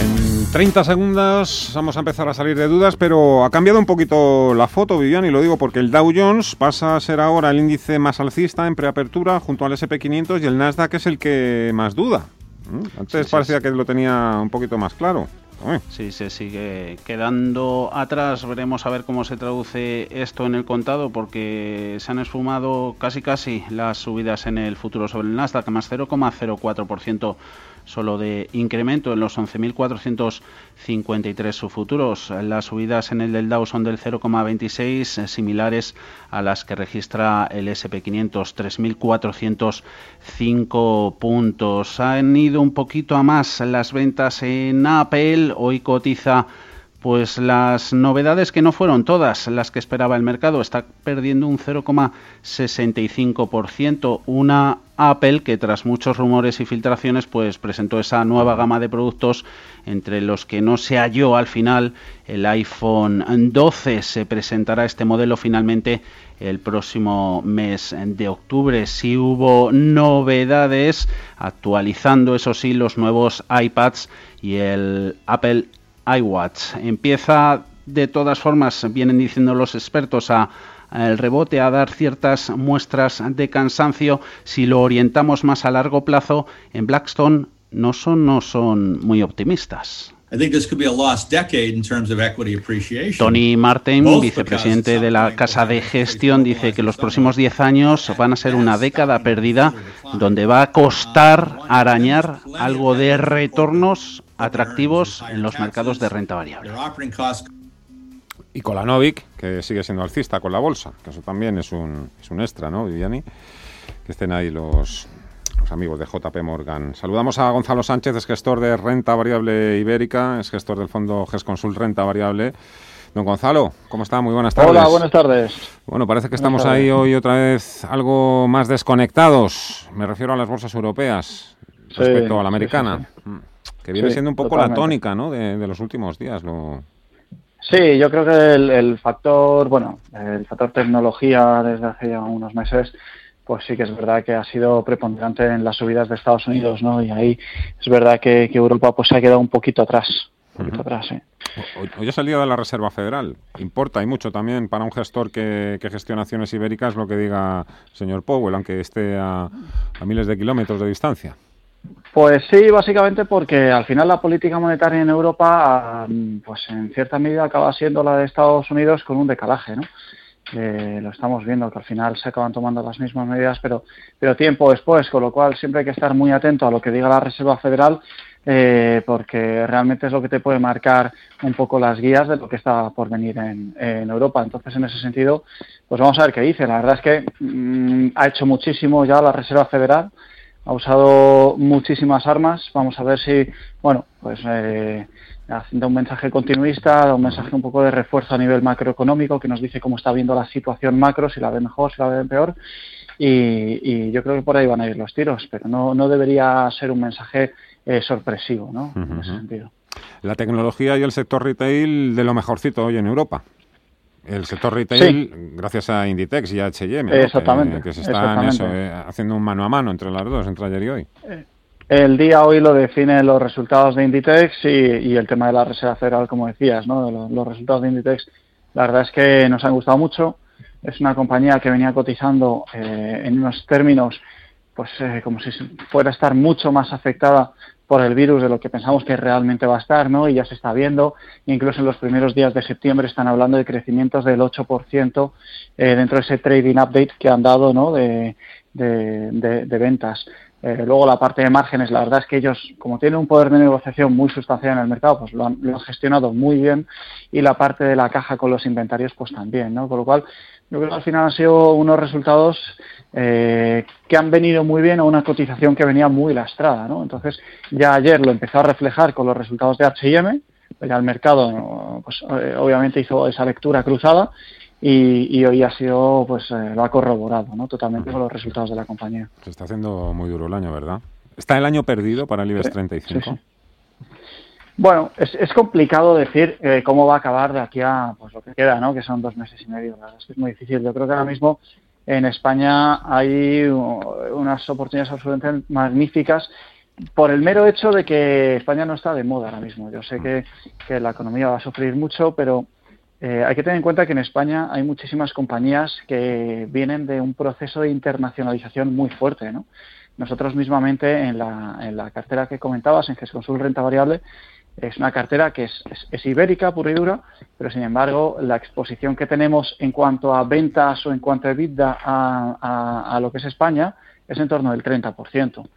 En 30 segundos vamos a empezar a salir de dudas, pero ha cambiado un poquito la foto, Vivian, y lo digo porque el Dow Jones pasa a ser ahora el índice más alcista en preapertura junto al SP500 y el Nasdaq es el que más duda. ¿Mm? Antes parecía que lo tenía un poquito más claro. Sí, se sigue quedando atrás. Veremos a ver cómo se traduce esto en el contado, porque se han esfumado casi casi las subidas en el futuro sobre el Nasdaq, más 0,04% solo de incremento en los 11.453 futuros. Las subidas en el del Dow son del 0,26, similares a las que registra el SP500, 3.405 puntos. Han ido un poquito a más las ventas en Apple. Hoy cotiza pues las novedades que no fueron todas las que esperaba el mercado, está perdiendo un 0,65%, una Apple que tras muchos rumores y filtraciones pues presentó esa nueva gama de productos entre los que no se halló al final el iPhone 12, se presentará este modelo finalmente el próximo mes de octubre. Si hubo novedades, actualizando eso sí los nuevos iPads y el Apple iWatch. Empieza de todas formas, vienen diciendo los expertos, a el rebote a dar ciertas muestras de cansancio. Si lo orientamos más a largo plazo, en Blackstone no son, no son muy optimistas. Tony Martin, vicepresidente de la Casa de Gestión, dice que los próximos 10 años van a ser una década perdida donde va a costar arañar algo de retornos atractivos en los mercados de renta variable. Y Kolanovic, que sigue siendo alcista con la bolsa, que eso también es un, es un extra, ¿no, Viviani? Que estén ahí los, los amigos de JP Morgan. Saludamos a Gonzalo Sánchez, es gestor de renta variable ibérica, es gestor del fondo GESConsul Renta Variable. Don Gonzalo, ¿cómo está? Muy buenas tardes. Hola, buenas tardes. Bueno, parece que estamos ahí hoy otra vez algo más desconectados. Me refiero a las bolsas europeas respecto a la americana. Mm. Que viene siendo un poco la tónica ¿no? de, de, los últimos días. Lo... Sí, yo creo que el, el, factor, bueno, el factor tecnología desde hace ya unos meses, pues sí que es verdad que ha sido preponderante en las subidas de Estados Unidos, ¿no? Y ahí es verdad que, que Europa pues se ha quedado un poquito atrás. Un poquito uh -huh. atrás, sí. Hoy, ha salido de la Reserva Federal. Importa y mucho también para un gestor que, que gestiona acciones ibéricas lo que diga el señor Powell, aunque esté a, a miles de kilómetros de distancia. Pues sí, básicamente porque al final la política monetaria en Europa, pues en cierta medida acaba siendo la de Estados Unidos con un decalaje, ¿no? Eh, lo estamos viendo que al final se acaban tomando las mismas medidas, pero, pero tiempo después, con lo cual siempre hay que estar muy atento a lo que diga la Reserva Federal, eh, porque realmente es lo que te puede marcar un poco las guías de lo que está por venir en, en Europa. Entonces, en ese sentido, pues vamos a ver qué dice. La verdad es que mmm, ha hecho muchísimo ya la Reserva Federal ha usado muchísimas armas. Vamos a ver si, bueno, pues eh, da un mensaje continuista, da un mensaje un poco de refuerzo a nivel macroeconómico que nos dice cómo está viendo la situación macro, si la ve mejor, si la ve peor. Y, y yo creo que por ahí van a ir los tiros, pero no, no debería ser un mensaje eh, sorpresivo, ¿no? Uh -huh. En ese sentido. La tecnología y el sector retail de lo mejorcito hoy en Europa. El sector retail, sí. gracias a Inditex y a H&M, exactamente, que, que, se están eso, eh, haciendo un mano a mano entre las dos, entre ayer y hoy. El día hoy lo define los resultados de Inditex y, y el tema de la Reserva Federal, como decías, ¿no? Los, los, resultados de Inditex, la verdad es que nos han gustado mucho. Es una compañía que venía cotizando eh, en unos términos, pues eh, como si fuera a estar mucho más afectada por el virus de lo que pensamos que realmente va a estar, ¿no? Y ya se está viendo, incluso en los primeros días de septiembre están hablando de crecimientos del 8% eh, dentro de ese trading update que han dado, ¿no? De, de, ventas. Eh, luego la parte de márgenes, la verdad es que ellos, como tienen un poder de negociación muy sustancial en el mercado, pues lo han, lo han gestionado muy bien y la parte de la caja con los inventarios, pues también, ¿no? Con lo cual, yo creo que al final han sido unos resultados eh, que han venido muy bien a una cotización que venía muy lastrada, ¿no? Entonces, ya ayer lo empezó a reflejar con los resultados de H&M, ya el mercado, pues eh, obviamente hizo esa lectura cruzada y, y, hoy ha sido, pues eh, lo ha corroborado, ¿no? Totalmente con los resultados de la compañía. Se está haciendo muy duro el año, ¿verdad? ¿Está el año perdido para el IBEX 35? Sí, sí. Bueno, es, complicado decir eh, cómo va a acabar de aquí a pues lo que queda, ¿no? Que son dos meses y medio. Verdad es que es muy difícil. Yo creo que ahora mismo en España hay unas oportunidades absolutamente magníficas por el mero hecho de que España no está de moda ahora mismo. Yo sé que, la economía va a sufrir mucho, pero eh, hay que tener en cuenta que en España hay muchísimas compañías que vienen de un proceso de internacionalización muy fuerte. ¿no? Nosotros mismamente en la, en la cartera que comentabas, en Consul Renta Variable, es una cartera que es, es, ibérica, pura y dura, pero sin embargo la exposición que tenemos en cuanto a ventas o en cuanto a EBITDA a, a, lo que es España es en torno del 30%.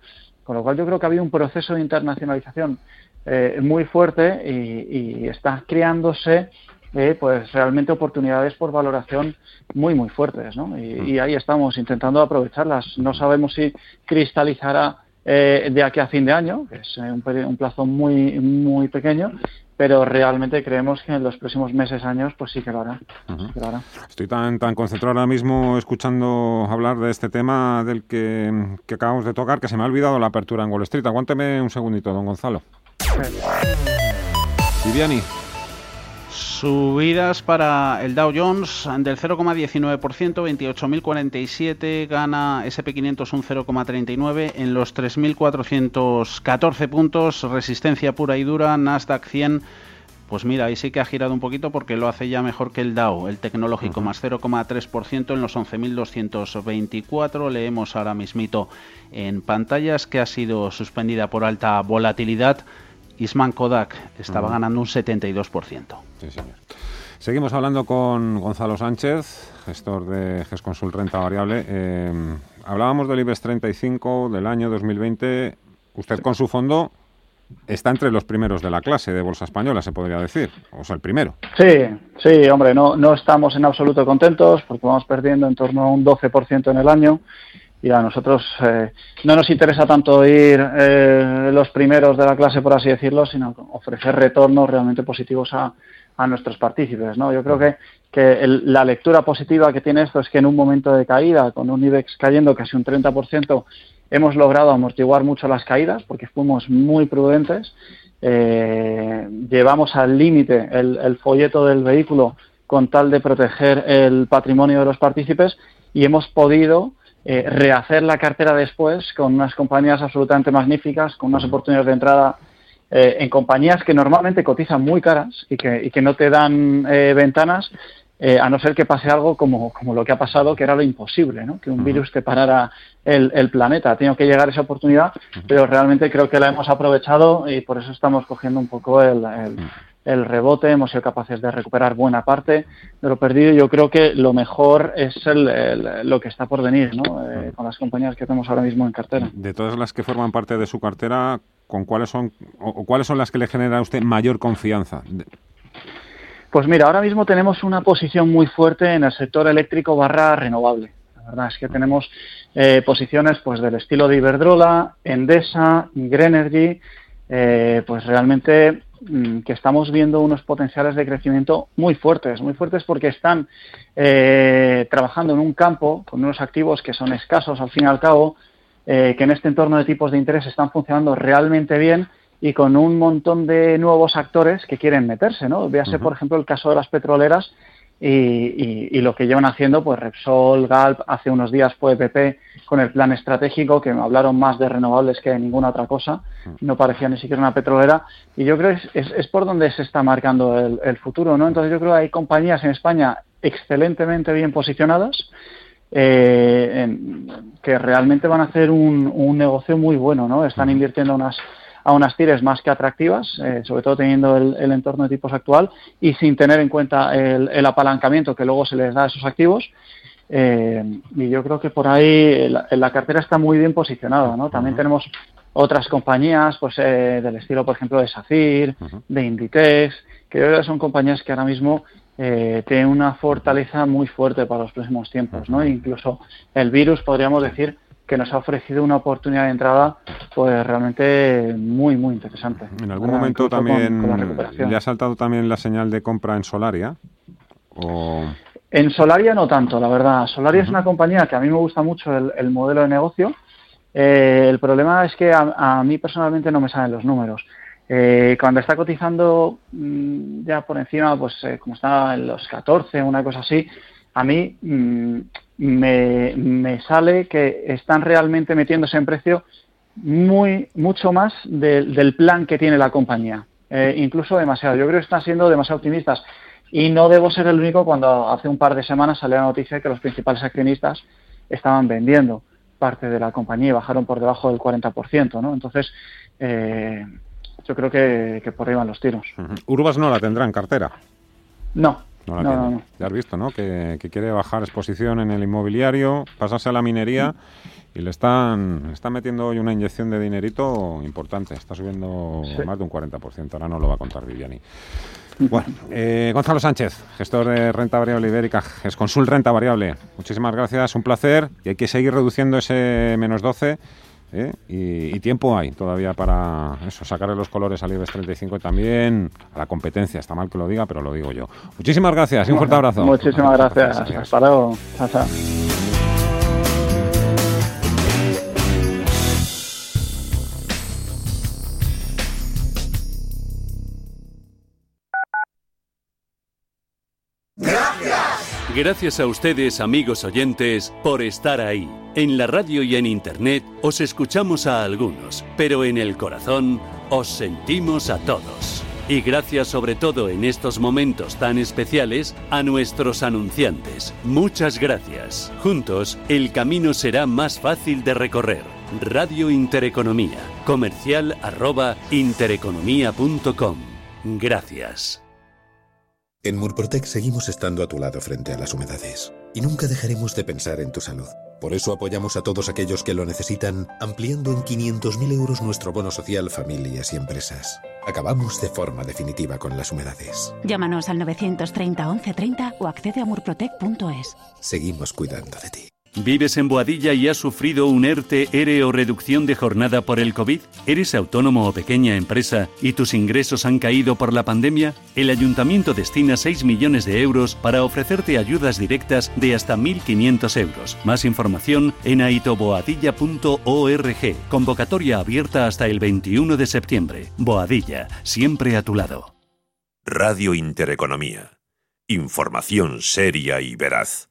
Con lo cual yo creo que ha habido un proceso de internacionalización eh, muy fuerte y, y está creándose eh, pues realmente oportunidades por valoración muy muy fuertes ¿no? y, y, ahí estamos intentando aprovecharlas no sabemos si cristalizará eh, de aquí a fin de año que es un, un, plazo muy muy pequeño pero realmente creemos que en los próximos meses años pues sí que lo hará, uh -huh. sí que lo hará. estoy tan tan concentrado ahora mismo escuchando hablar de este tema del que, que acabamos de tocar que se me ha olvidado la apertura en Wall Street aguánteme un segundito don Gonzalo Viviani Subidas para el Dow Jones del 0,19%, 28.047, gana SP500 un 0,39 en los 3.414 puntos, resistencia pura y dura, Nasdaq 100, pues mira, ahí sí que ha girado un poquito porque lo hace ya mejor que el Dow, el tecnológico, uh -huh. más 0,3% en los 11.224, leemos ahora mismito en pantallas que ha sido suspendida por alta volatilidad, Isman Kodak estaba uh -huh. ganando un 72%. Sí, señor. Seguimos hablando con Gonzalo Sánchez, gestor de GESConsul Renta Variable. Eh, hablábamos del IBEX 35 del año 2020. Usted con su fondo está entre los primeros de la clase de Bolsa Española, se podría decir. O sea, el primero. Sí, sí, hombre, no, no estamos en absoluto contentos porque vamos perdiendo en torno a un 12% en el año y a nosotros eh, no nos interesa tanto ir eh, los primeros de la clase, por así decirlo, sino ofrecer retornos realmente positivos a, a nuestros partícipes. ¿no? Yo creo que, que el, la lectura positiva que tiene esto es que en un momento de caída, con un IBEX cayendo casi un 30%, hemos logrado amortiguar mucho las caídas porque fuimos muy prudentes. Eh, llevamos al límite el, el folleto del vehículo con tal de proteger el patrimonio de los partícipes y hemos podido eh, rehacer la cartera después con unas compañías absolutamente magníficas, con unas oportunidades de entrada eh, en compañías que normalmente cotizan muy caras y que, y que no te dan eh, ventanas, eh, a no ser que pase algo como, como, lo que ha pasado, que era lo imposible, ¿no? que un virus te parara el, el planeta. Ha tenido que llegar esa oportunidad, pero realmente creo que la hemos aprovechado y por eso estamos cogiendo un poco el, el el rebote, hemos sido capaces de recuperar buena parte de lo perdido. Yo creo que lo mejor es el, el, lo que está por venir, ¿no? Eh, con las compañías que tenemos ahora mismo en cartera. De todas las que forman parte de su cartera, ¿con cuáles son o cuáles son las que le genera a usted mayor confianza? Pues mira, ahora mismo tenemos una posición muy fuerte en el sector eléctrico barra renovable. La verdad es que tenemos eh, posiciones pues del estilo de Iberdrola, Endesa, Greenergy, eh, pues realmente que estamos viendo unos potenciales de crecimiento muy fuertes, muy fuertes porque están eh, trabajando en un campo con unos activos que son escasos al fin y al cabo, eh, que en este entorno de tipos de interés están funcionando realmente bien y con un montón de nuevos actores que quieren meterse, ¿no? Véase, uh -huh. por ejemplo, el caso de las petroleras y, y, y, lo que llevan haciendo, pues Repsol, Galp, hace unos días fue PP con el plan estratégico, que me hablaron más de renovables que de ninguna otra cosa, no parecía ni siquiera una petrolera, y yo creo que es, es, es por donde se está marcando el, el, futuro, ¿no? Entonces yo creo que hay compañías en España excelentemente bien posicionadas, eh, en, que realmente van a hacer un, un negocio muy bueno, ¿no? Están invirtiendo unas a unas tires más que atractivas, eh, sobre todo teniendo el, el, entorno de tipos actual y sin tener en cuenta el, el, apalancamiento que luego se les da a esos activos. Eh, y yo creo que por ahí la, la, cartera está muy bien posicionada. ¿no? También uh -huh. tenemos otras compañías pues eh, del estilo, por ejemplo, de SACIR, uh -huh. de Inditex, que yo creo que son compañías que ahora mismo eh, tienen una fortaleza muy fuerte para los próximos tiempos. ¿no? incluso el virus, podríamos decir, que nos ha ofrecido una oportunidad de entrada pues realmente muy muy interesante. En algún Ahora, momento también con, con le ha saltado también la señal de compra en Solaria o en Solaria no tanto, la verdad. Solaria uh -huh. es una compañía que a mí me gusta mucho el, el modelo de negocio. Eh, el problema es que a, a, mí personalmente no me salen los números. Eh, cuando está cotizando mmm, ya por encima, pues eh, como está en los 14, una cosa así, a mí mmm, me, me, sale que están realmente metiéndose en precio muy mucho más del plan que tiene la compañía. Eh, incluso demasiado. Yo creo que están siendo demasiado optimistas. Y no debo ser el único cuando hace un par de semanas salió la noticia de que los principales accionistas estaban vendiendo parte de la compañía y bajaron por debajo del 40%. ¿no? Entonces, eh, yo creo que, por ahí van los tiros. Urbas no la tendrá en cartera. No. No, la Ya has visto, ¿no? Que, quiere bajar exposición en el inmobiliario, pasarse a la minería y le están, están metiendo hoy una inyección de dinerito importante. Está subiendo más de un 40%. Ahora no lo va a contar Viviani. Bueno, eh, Gonzalo Sánchez, gestor de renta variable ibérica, es consul renta variable. Muchísimas gracias, un placer. Y hay que seguir reduciendo ese menos 12. ¿Eh? Y, tiempo hay todavía para eso, sacarle los colores al IBEX 35 y también a la competencia. Está mal que lo diga, pero lo digo yo. Muchísimas gracias y un fuerte abrazo. Muchísimas gracias. Hasta luego. Gracias a ustedes, amigos oyentes, por estar ahí. En la radio y en Internet os escuchamos a algunos, pero en el corazón os sentimos a todos. Y gracias sobre todo en estos momentos tan especiales a nuestros anunciantes. Muchas gracias. Juntos, el camino será más fácil de recorrer. Radio Intereconomía. Comercial arroba intereconomía.com. Gracias. En Murprotec seguimos estando a tu lado frente a las humedades y nunca dejaremos de pensar en tu salud. Por eso apoyamos a todos aquellos que lo necesitan, ampliando en 500.000 euros nuestro bono social familias y empresas. Acabamos de forma definitiva con las humedades. Llámanos al 930 1130 o accede a murprotec.es. Seguimos cuidando de ti. ¿Vives en Boadilla y has sufrido un ERTE, ERE o reducción de jornada por el COVID? ¿Eres autónomo o pequeña empresa y tus ingresos han caído por la pandemia? El ayuntamiento destina 6 millones de euros para ofrecerte ayudas directas de hasta 1.500 euros. Más información en aitoboadilla.org. Convocatoria abierta hasta el 21 de septiembre. Boadilla, siempre a tu lado. Radio Intereconomía. Información seria y veraz.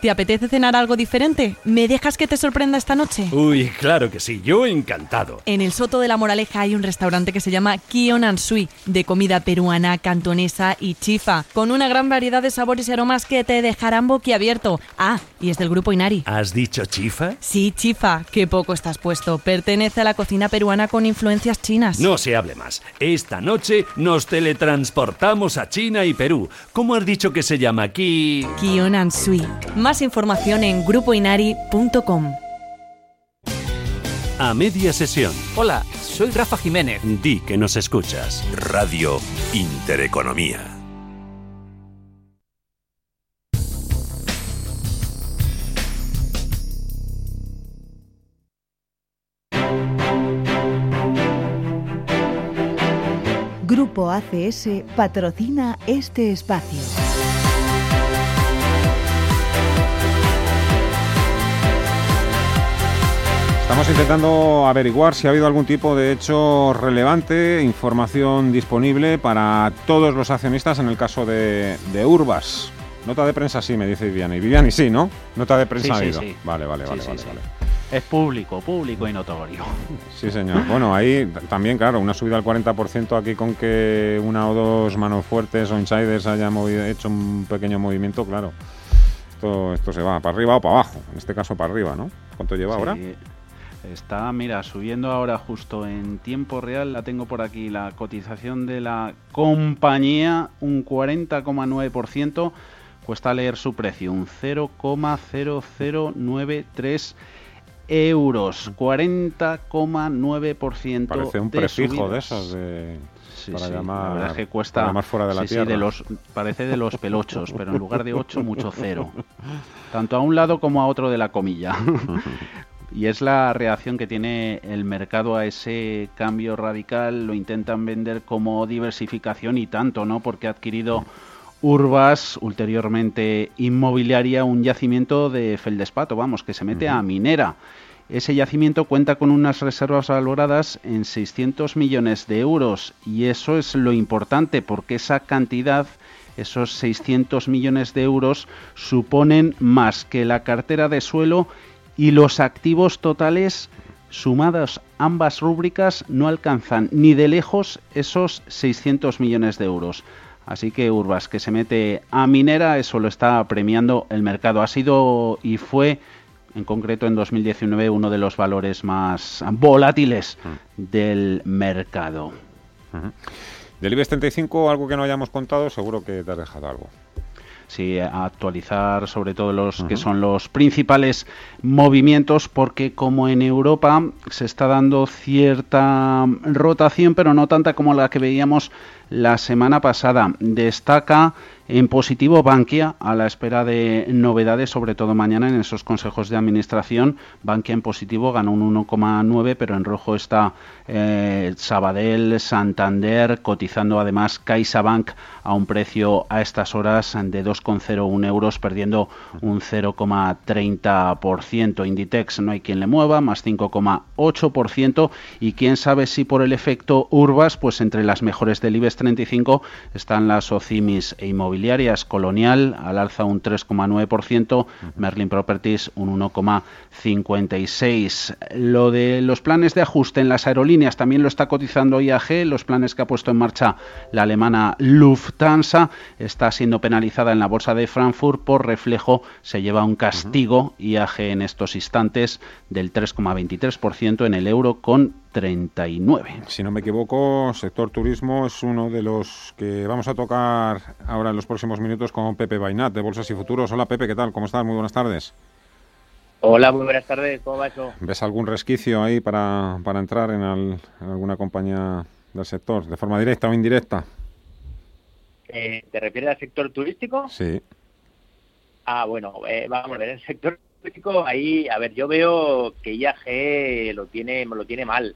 ¿Te apetece cenar algo diferente? ¿Me dejas que te sorprenda esta noche? Uy, claro que sí, yo encantado. En el Soto de la Moraleja hay un restaurante que se llama Kion Sui, de comida peruana, cantonesa y chifa, con una gran variedad de sabores y aromas que te dejarán boquiabierto. Ah, y es del grupo Inari. ¿Has dicho chifa? Sí, chifa, qué poco estás puesto. Pertenece a la cocina peruana con influencias chinas. No se hable más. Esta noche nos teletransportamos a China y Perú. ¿Cómo has dicho que se llama aquí? Kion Sui. Más información en grupoinari.com. A media sesión. Hola, soy Rafa Jiménez. Di que nos escuchas. Radio Intereconomía. Grupo ACS patrocina este espacio. Estamos intentando averiguar si ha habido algún tipo de hecho relevante, información disponible para todos los accionistas en el caso de, Urbas. Nota de prensa sí, me dice Viviani. Viviani sí, ¿no? Nota de prensa ha habido. Vale, vale, vale, vale, Es público, público y notorio. Sí, señor. Bueno, ahí también, claro, una subida al 40% aquí con que una o dos manos fuertes o insiders hayan hecho un pequeño movimiento, claro. Esto, esto se va para arriba o para abajo. En este caso para arriba, ¿no? ¿Cuánto lleva ahora? Está, mira, subiendo ahora justo en tiempo real, la tengo por aquí, la cotización de la compañía, un 40,9%, cuesta leer su precio, un 0,0093 euros, 40,9%. Parece un prefijo de esos de... para llamar, que cuesta más fuera de la tierra. de los, parece de los pelochos, pero en lugar de 8, mucho cero. Tanto a un lado como a otro de la comilla. Y es la reacción que tiene el mercado a ese cambio radical. Lo intentan vender como diversificación y tanto, ¿no? Porque ha adquirido Urbas, ulteriormente inmobiliaria, un yacimiento de Feldespato, vamos, que se mete a minera. Ese yacimiento cuenta con unas reservas valoradas en 600 millones de euros y eso es lo importante porque esa cantidad, esos 600 millones de euros, suponen más que la cartera de suelo y los activos totales sumadas ambas rúbricas no alcanzan ni de lejos esos 600 millones de euros. Así que Urbas, que se mete a minera, eso lo está premiando el mercado. Ha sido y fue, en concreto en 2019, uno de los valores más volátiles mm. del mercado. Del IBEX 35, algo que no hayamos contado, seguro que te has dejado algo sí, actualizar sobre todo los que son los principales movimientos, porque como en Europa se está dando cierta rotación, pero no tanta como la que veíamos la semana pasada. Destaca en positivo Bankia a la espera de novedades, sobre todo mañana en esos consejos de administración. Bankia en positivo ganó un 1,9, pero en rojo está eh, Sabadell, Santander, cotizando además CaixaBank a un precio a estas horas de 2,01 euros, perdiendo un 0,30%. Inditex no hay quien le mueva, más 5,8%. Y quién sabe si por el efecto Urbas, pues entre las mejores del IBEX 35 están las OCIMIS e inmobiliarias. Colonial al alza un 3,9%, Merlin Properties un 1,56%. Lo de los planes de ajuste en las aerolíneas también lo está cotizando IAG, los planes que ha puesto en marcha la alemana Lufthansa está siendo penalizada en la bolsa de Frankfurt por reflejo, se lleva un castigo IAG en estos instantes del 3,23% en el euro con 39. Si no me equivoco, sector turismo es uno de los que vamos a tocar ahora en los próximos minutos con Pepe Bainat de Bolsas y Futuros. Hola Pepe, ¿qué tal? ¿Cómo estás? Muy buenas tardes. Hola, muy buenas tardes. ¿Cómo va eso? ¿Ves algún resquicio ahí para, para entrar en, alguna compañía del sector, de forma directa o indirecta? Eh, ¿Te refieres al sector turístico? Sí. Ah, bueno, eh, vamos a ver, el sector ahí, a ver, yo veo que IAG lo tiene, lo tiene mal,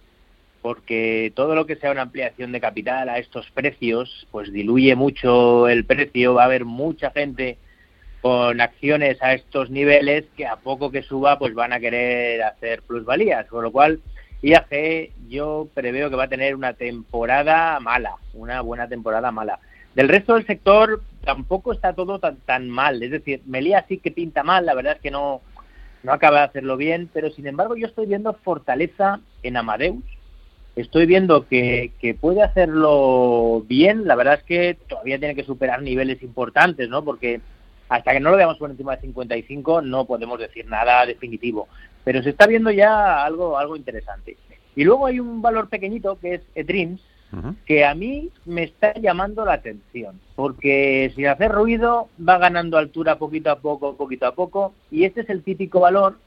porque todo lo que sea una ampliación de capital a estos precios, pues diluye mucho el precio, va a haber mucha gente con acciones a estos niveles que a poco que suba pues van a querer hacer plusvalías, con lo cual IAG yo preveo que va a tener una temporada mala, una buena temporada mala. Del resto del sector tampoco está todo tan, tan mal, es decir, Melia sí que pinta mal, la verdad es que no, no acaba de hacerlo bien, pero sin embargo yo estoy viendo fortaleza en Amadeus, estoy viendo que, que, puede hacerlo bien, la verdad es que todavía tiene que superar niveles importantes, ¿no? Porque hasta que no lo veamos por encima de 55 no podemos decir nada definitivo, pero se está viendo ya algo, algo interesante. Y luego hay un valor pequeñito que es eDreams, que a mí me está llamando la atención, porque sin hacer ruido va ganando altura poquito a poco, poquito a poco, y este es el típico valor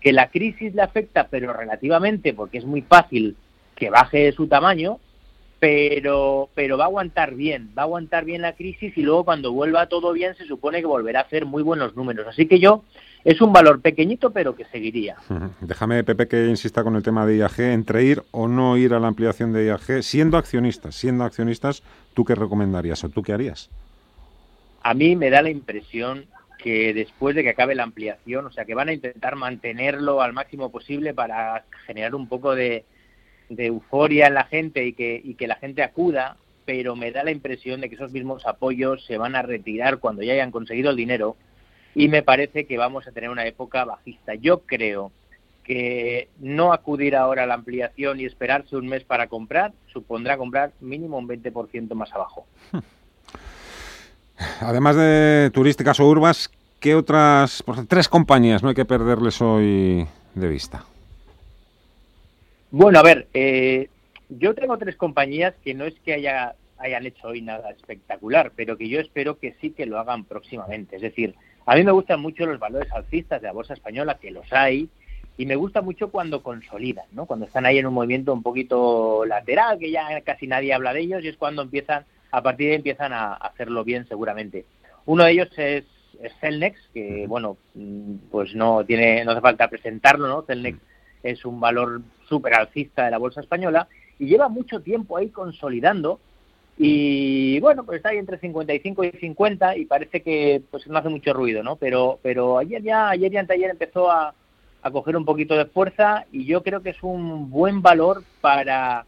que la crisis le afecta, pero relativamente, porque es muy fácil que baje su tamaño, pero, pero va a aguantar bien, va a aguantar bien la crisis y luego cuando vuelva todo bien se supone que volverá a hacer muy buenos números. Así que yo es un valor pequeñito, pero que seguiría. Déjame, Pepe, que insista con el tema de IAG, entre ir o no ir a la ampliación de IAG, siendo accionistas, siendo accionistas, ¿tú qué recomendarías o tú qué harías? A mí me da la impresión que después de que acabe la ampliación, o sea, que van a intentar mantenerlo al máximo posible para generar un poco de, euforia en la gente y que, y que la gente acuda, pero me da la impresión de que esos mismos apoyos se van a retirar cuando ya hayan conseguido el dinero y me parece que vamos a tener una época bajista. Yo creo que no acudir ahora a la ampliación y esperarse un mes para comprar supondrá comprar mínimo un 20% más abajo. Además de turísticas o urbas, ¿qué otras tres compañías no hay que perderles hoy de vista? Bueno, a ver, eh, yo tengo tres compañías que no es que haya, hayan hecho hoy nada espectacular, pero que yo espero que sí que lo hagan próximamente. Es decir, a mí me gustan mucho los valores alcistas de la bolsa española, que los hay, y me gusta mucho cuando consolidan, ¿no? Cuando están ahí en un movimiento un poquito lateral, que ya casi nadie habla de ellos, y es cuando empiezan, a partir de ahí empiezan a hacerlo bien seguramente. Uno de ellos es, Celnex, que bueno, mm, pues no tiene, no hace falta presentarlo, ¿no? Celnex es un valor súper alcista de la bolsa española y lleva mucho tiempo ahí consolidando y bueno, pues está ahí entre 55 y 50 y parece que pues no hace mucho ruido, ¿no? Pero, pero ayer ya, ayer y anteayer empezó a, a coger un poquito de fuerza y yo creo que es un buen valor para,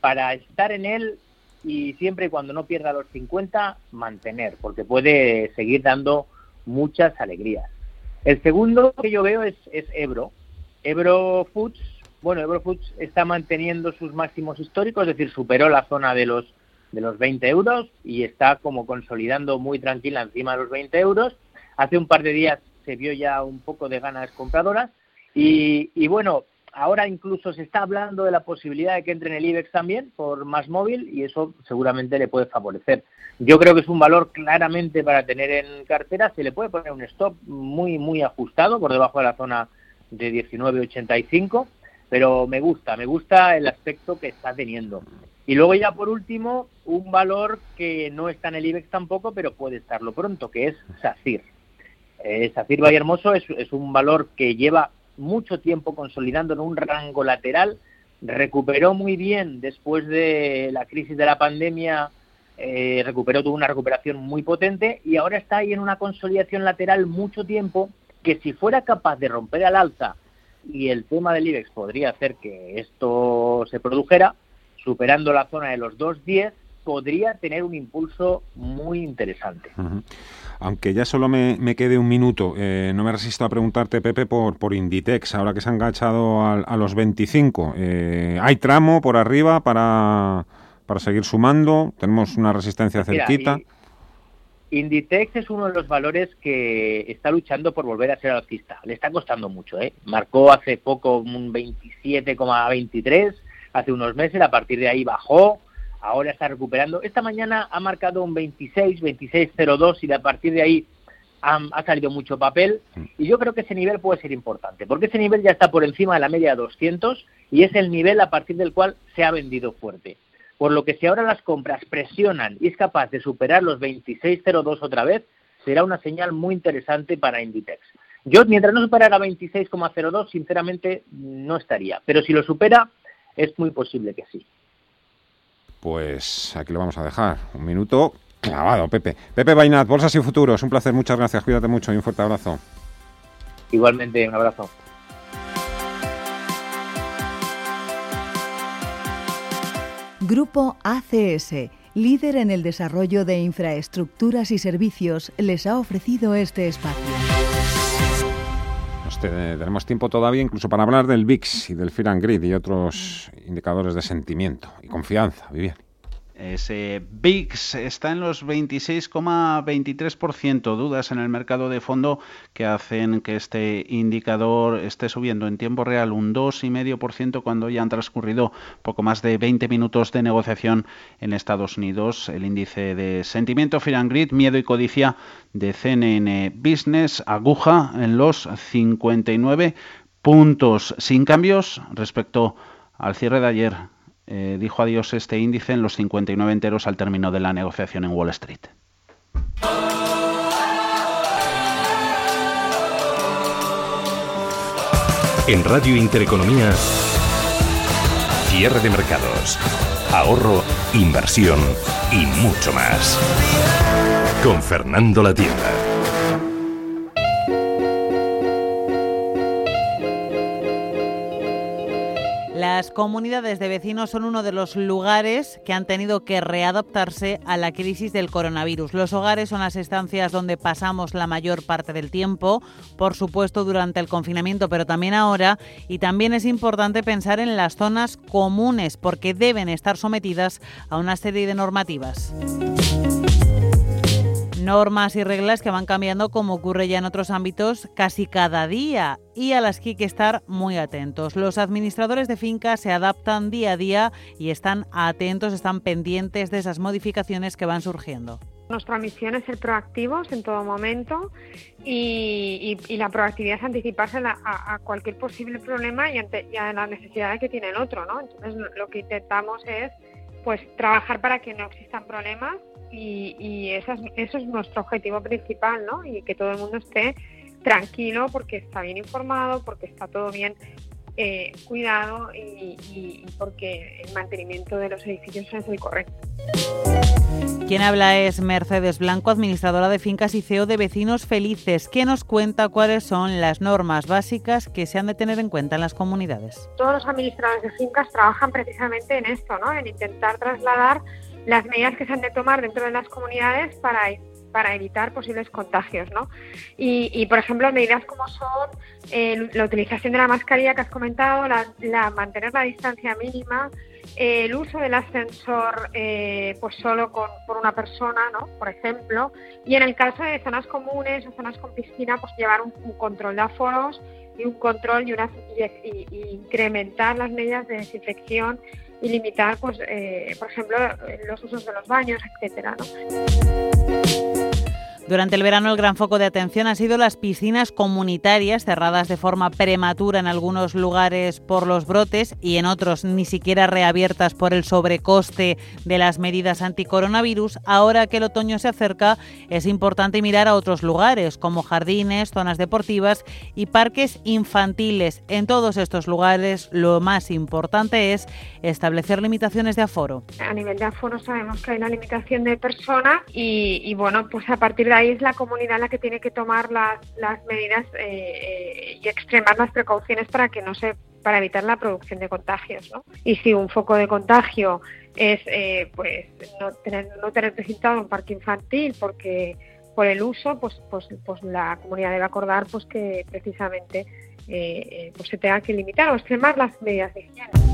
para estar en él y siempre y cuando no pierda los 50, mantener, porque puede seguir dando muchas alegrías. El segundo que yo veo es, es Ebro. Ebro Foods Bueno, Eurofoods está manteniendo sus máximos históricos, es decir, superó la zona de los de los 20 euros y está como consolidando muy tranquila encima de los 20 euros. Hace un par de días se vio ya un poco de ganas compradoras y, y bueno, ahora incluso se está hablando de la posibilidad de que entre en el IBEX también por más móvil y eso seguramente le puede favorecer. Yo creo que es un valor claramente para tener en cartera. Se le puede poner un stop muy, muy ajustado por debajo de la zona de 19,85 pero me gusta, me gusta el aspecto que está teniendo. Y luego ya por último, un valor que no está en el IBEX tampoco, pero puede estarlo pronto, que es SACIR. Eh, SACIR Valle Hermoso es, un valor que lleva mucho tiempo consolidando en un rango lateral, recuperó muy bien después de la crisis de la pandemia, eh, recuperó, tuvo una recuperación muy potente y ahora está ahí en una consolidación lateral mucho tiempo que si fuera capaz de romper al alza y el tema del IBEX podría hacer que esto se produjera, superando la zona de los 2.10, podría tener un impulso muy interesante. Aunque ya solo me, quede un minuto, eh, no me resisto a preguntarte, Pepe, por, por Inditex, ahora que se han enganchado a, los 25. Eh, ¿Hay tramo por arriba para, para seguir sumando? ¿Tenemos una resistencia cerquita? Inditex es uno de los valores que está luchando por volver a ser alcista. Le está costando mucho, ¿eh? Marcó hace poco un 27,23, hace unos meses, a partir de ahí bajó, ahora está recuperando. Esta mañana ha marcado un 26, 26,02 y a partir de ahí ha, ha, salido mucho papel y yo creo que ese nivel puede ser importante, porque ese nivel ya está por encima de la media de 200 y es el nivel a partir del cual se ha vendido fuerte. Por lo que si ahora las compras presionan y es capaz de superar los 26.02 otra vez, será una señal muy interesante para Inditex. Yo, mientras no superara 26,02, sinceramente no estaría. Pero si lo supera, es muy posible que sí. Pues aquí lo vamos a dejar. Un minuto clavado, Pepe. Pepe Bainat, Bolsas y Futuros. Un placer, muchas gracias. Cuídate mucho y un fuerte abrazo. Igualmente, un abrazo. Grupo ACS, líder en el desarrollo de infraestructuras y servicios, les ha ofrecido este espacio. tenemos tiempo todavía incluso para hablar del VIX y del Fear and Grid y otros indicadores de sentimiento y confianza, Vivian. Ese VIX está en los 26,23%. Dudas en el mercado de fondo que hacen que este indicador esté subiendo en tiempo real un 2,5% cuando ya han transcurrido poco más de 20 minutos de negociación en Estados Unidos. El índice de sentimiento Fear and Grid, miedo y codicia de CNN Business, aguja en los 59 puntos, sin cambios respecto al cierre de ayer eh, dijo adiós este índice en los 59 enteros al término de la negociación en Wall Street. En Radio Intereconomía, cierre de mercados, ahorro, inversión y mucho más. Con Fernando La Tienda. Las comunidades de vecinos son uno de los lugares que han tenido que readaptarse a la crisis del coronavirus. Los hogares son las estancias donde pasamos la mayor parte del tiempo, por supuesto durante el confinamiento, pero también ahora. Y también es importante pensar en las zonas comunes porque deben estar sometidas a una serie de normativas normas y reglas que van cambiando como ocurre ya en otros ámbitos casi cada día y a las que hay que estar muy atentos. Los administradores de fincas se adaptan día a día y están atentos, están pendientes de esas modificaciones que van surgiendo. Nuestra misión es ser proactivos en todo momento y, la proactividad es anticiparse a, cualquier posible problema y, a las necesidades que tiene el otro. ¿no? Entonces lo que intentamos es pues trabajar para que no existan problemas y, eso, es, nuestro objetivo principal, ¿no? Y que todo el mundo esté tranquilo porque está bien informado, porque está todo bien eh, cuidado y, porque el mantenimiento de los edificios es el correcto. Quien habla es Mercedes Blanco, administradora de fincas y CEO de Vecinos Felices, que nos cuenta cuáles son las normas básicas que se han de tener en cuenta en las comunidades. Todos los administradores de fincas trabajan precisamente en esto, ¿no? en intentar trasladar las medidas que se han de tomar dentro de las comunidades para para evitar posibles contagios, ¿no? Y, por ejemplo, medidas como son eh, la utilización de la mascarilla que has comentado, la, mantener la distancia mínima, el uso del ascensor eh, pues solo con, por una persona, ¿no? Por ejemplo, y en el caso de zonas comunes o zonas con piscina, pues llevar un, control de aforos y un control y, una, incrementar las medidas de desinfección y limitar, pues, eh, por ejemplo, los usos de los baños, etcétera, ¿no? Durante el verano el gran foco de atención ha sido las piscinas comunitarias cerradas de forma prematura en algunos lugares por los brotes y en otros ni siquiera reabiertas por el sobrecoste de las medidas anticoronavirus. Ahora que el otoño se acerca es importante mirar a otros lugares como jardines, zonas deportivas y parques infantiles. En todos estos lugares lo más importante es establecer limitaciones de aforo. A nivel de aforo sabemos que hay una limitación de personas y, bueno, pues a partir de ahí es la comunidad la que tiene que tomar las, medidas eh, eh, y extremar las precauciones para que no se para evitar la producción de contagios, ¿no? Y si un foco de contagio es eh, pues no tener no presentado un parque infantil porque por el uso, pues pues pues la comunidad debe acordar pues que precisamente pues se tenga que limitar o extremar las medidas de higiene.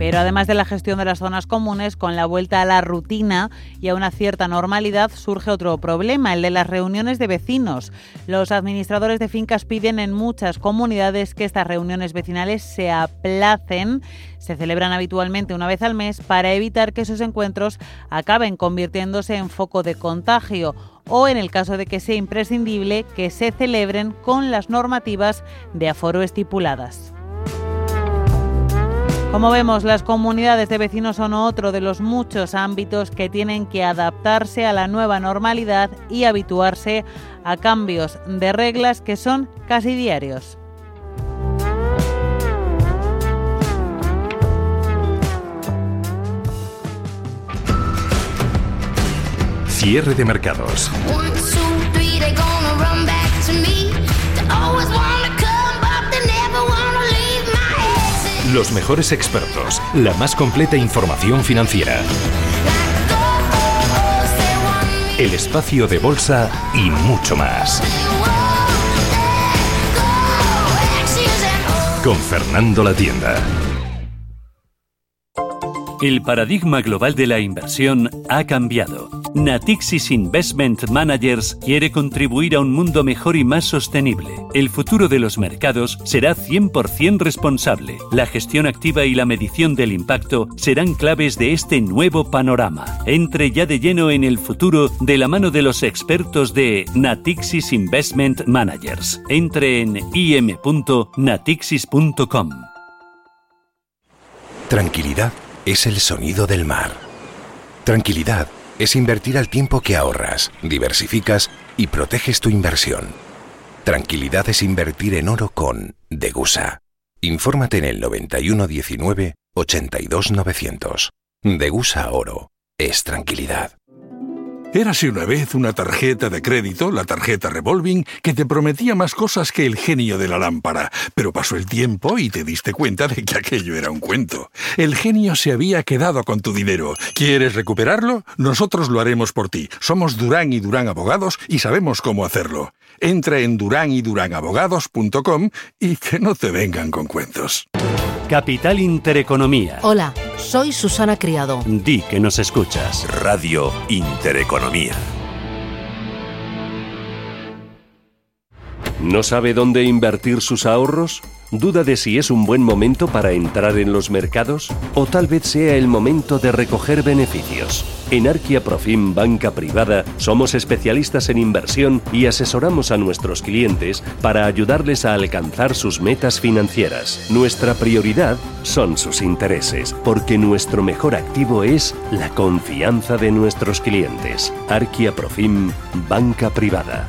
Pero además de la gestión de las zonas comunes, con la vuelta a la rutina y a una cierta normalidad surge otro problema, el de las reuniones de vecinos. Los administradores de fincas piden en muchas comunidades que estas reuniones vecinales se aplacen. Se celebran habitualmente una vez al mes para evitar que esos encuentros acaben convirtiéndose en foco de contagio o, en el caso de que sea imprescindible, que se celebren con las normativas de aforo estipuladas. Como vemos, las comunidades de vecinos son otro de los muchos ámbitos que tienen que adaptarse a la nueva normalidad y habituarse a cambios de reglas que son casi diarios. Cierre de mercados. Los mejores expertos, la más completa información financiera. El espacio de bolsa y mucho más. Con Fernando La Tienda. El paradigma global de la inversión ha cambiado Natixis Investment Managers quiere contribuir a un mundo mejor y más sostenible. El futuro de los mercados será 100% responsable. La gestión activa y la medición del impacto serán claves de este nuevo panorama. Entre ya de lleno en el futuro de la mano de los expertos de Natixis Investment Managers. Entre en im.natixis.com. Tranquilidad es el sonido del mar. Tranquilidad es invertir al tiempo que ahorras, diversificas y proteges tu inversión. Tranquilidad es invertir en oro con Degusa. Infórmate en el 9119 82900. Degusa Oro es tranquilidad. Érase una vez una tarjeta de crédito, la tarjeta revolving, que te prometía más cosas que el genio de la lámpara, pero pasó el tiempo y te diste cuenta de que aquello era un cuento. El genio se había quedado con tu dinero. ¿Quieres recuperarlo? Nosotros lo haremos por ti. Somos Durán y Durán Abogados y sabemos cómo hacerlo. Entra en duranyduránabogados.com y que no te vengan con cuentos. Capital Intereconomía. Hola, soy Susana Criado. Di que nos escuchas. Radio Intereconomía. ¿No sabe dónde invertir sus ahorros? ¿Duda de si es un buen momento para entrar en los mercados? ¿O tal vez sea el momento de recoger beneficios? En Arquia Profim Banca Privada somos especialistas en inversión y asesoramos a nuestros clientes para ayudarles a alcanzar sus metas financieras. Nuestra prioridad son sus intereses, porque nuestro mejor activo es la confianza de nuestros clientes. Arquia Profim Banca Privada.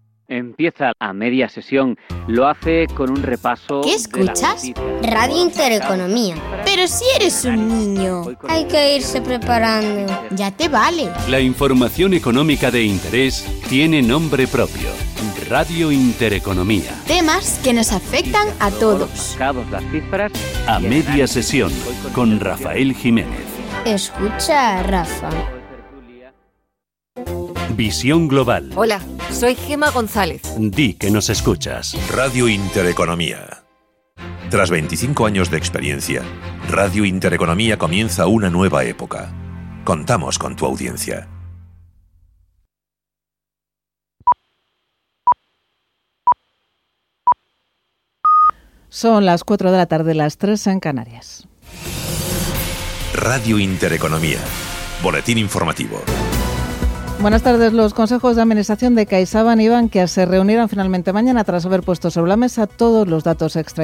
Empieza a media sesión. Lo hace con un repaso. ¿Qué escuchas? Radio Intereconomía. Pero si eres un niño, hay que irse preparando. Ya te vale. La información económica de interés tiene nombre propio. Radio Intereconomía. Temas que nos afectan a todos. A media sesión con Rafael Jiménez. Escucha, Rafa. Visión global. Hola, soy Gema González. Di que nos escuchas. Radio Intereconomía. Tras 25 años de experiencia, Radio Intereconomía comienza una nueva época. Contamos con tu audiencia. Son las 4 de la tarde, las 3 en Canarias. Radio Intereconomía. Boletín informativo. Buenas tardes. Los consejos de administración de CaixaBank y Bankia se reunirán finalmente mañana tras haber puesto sobre la mesa todos los datos extra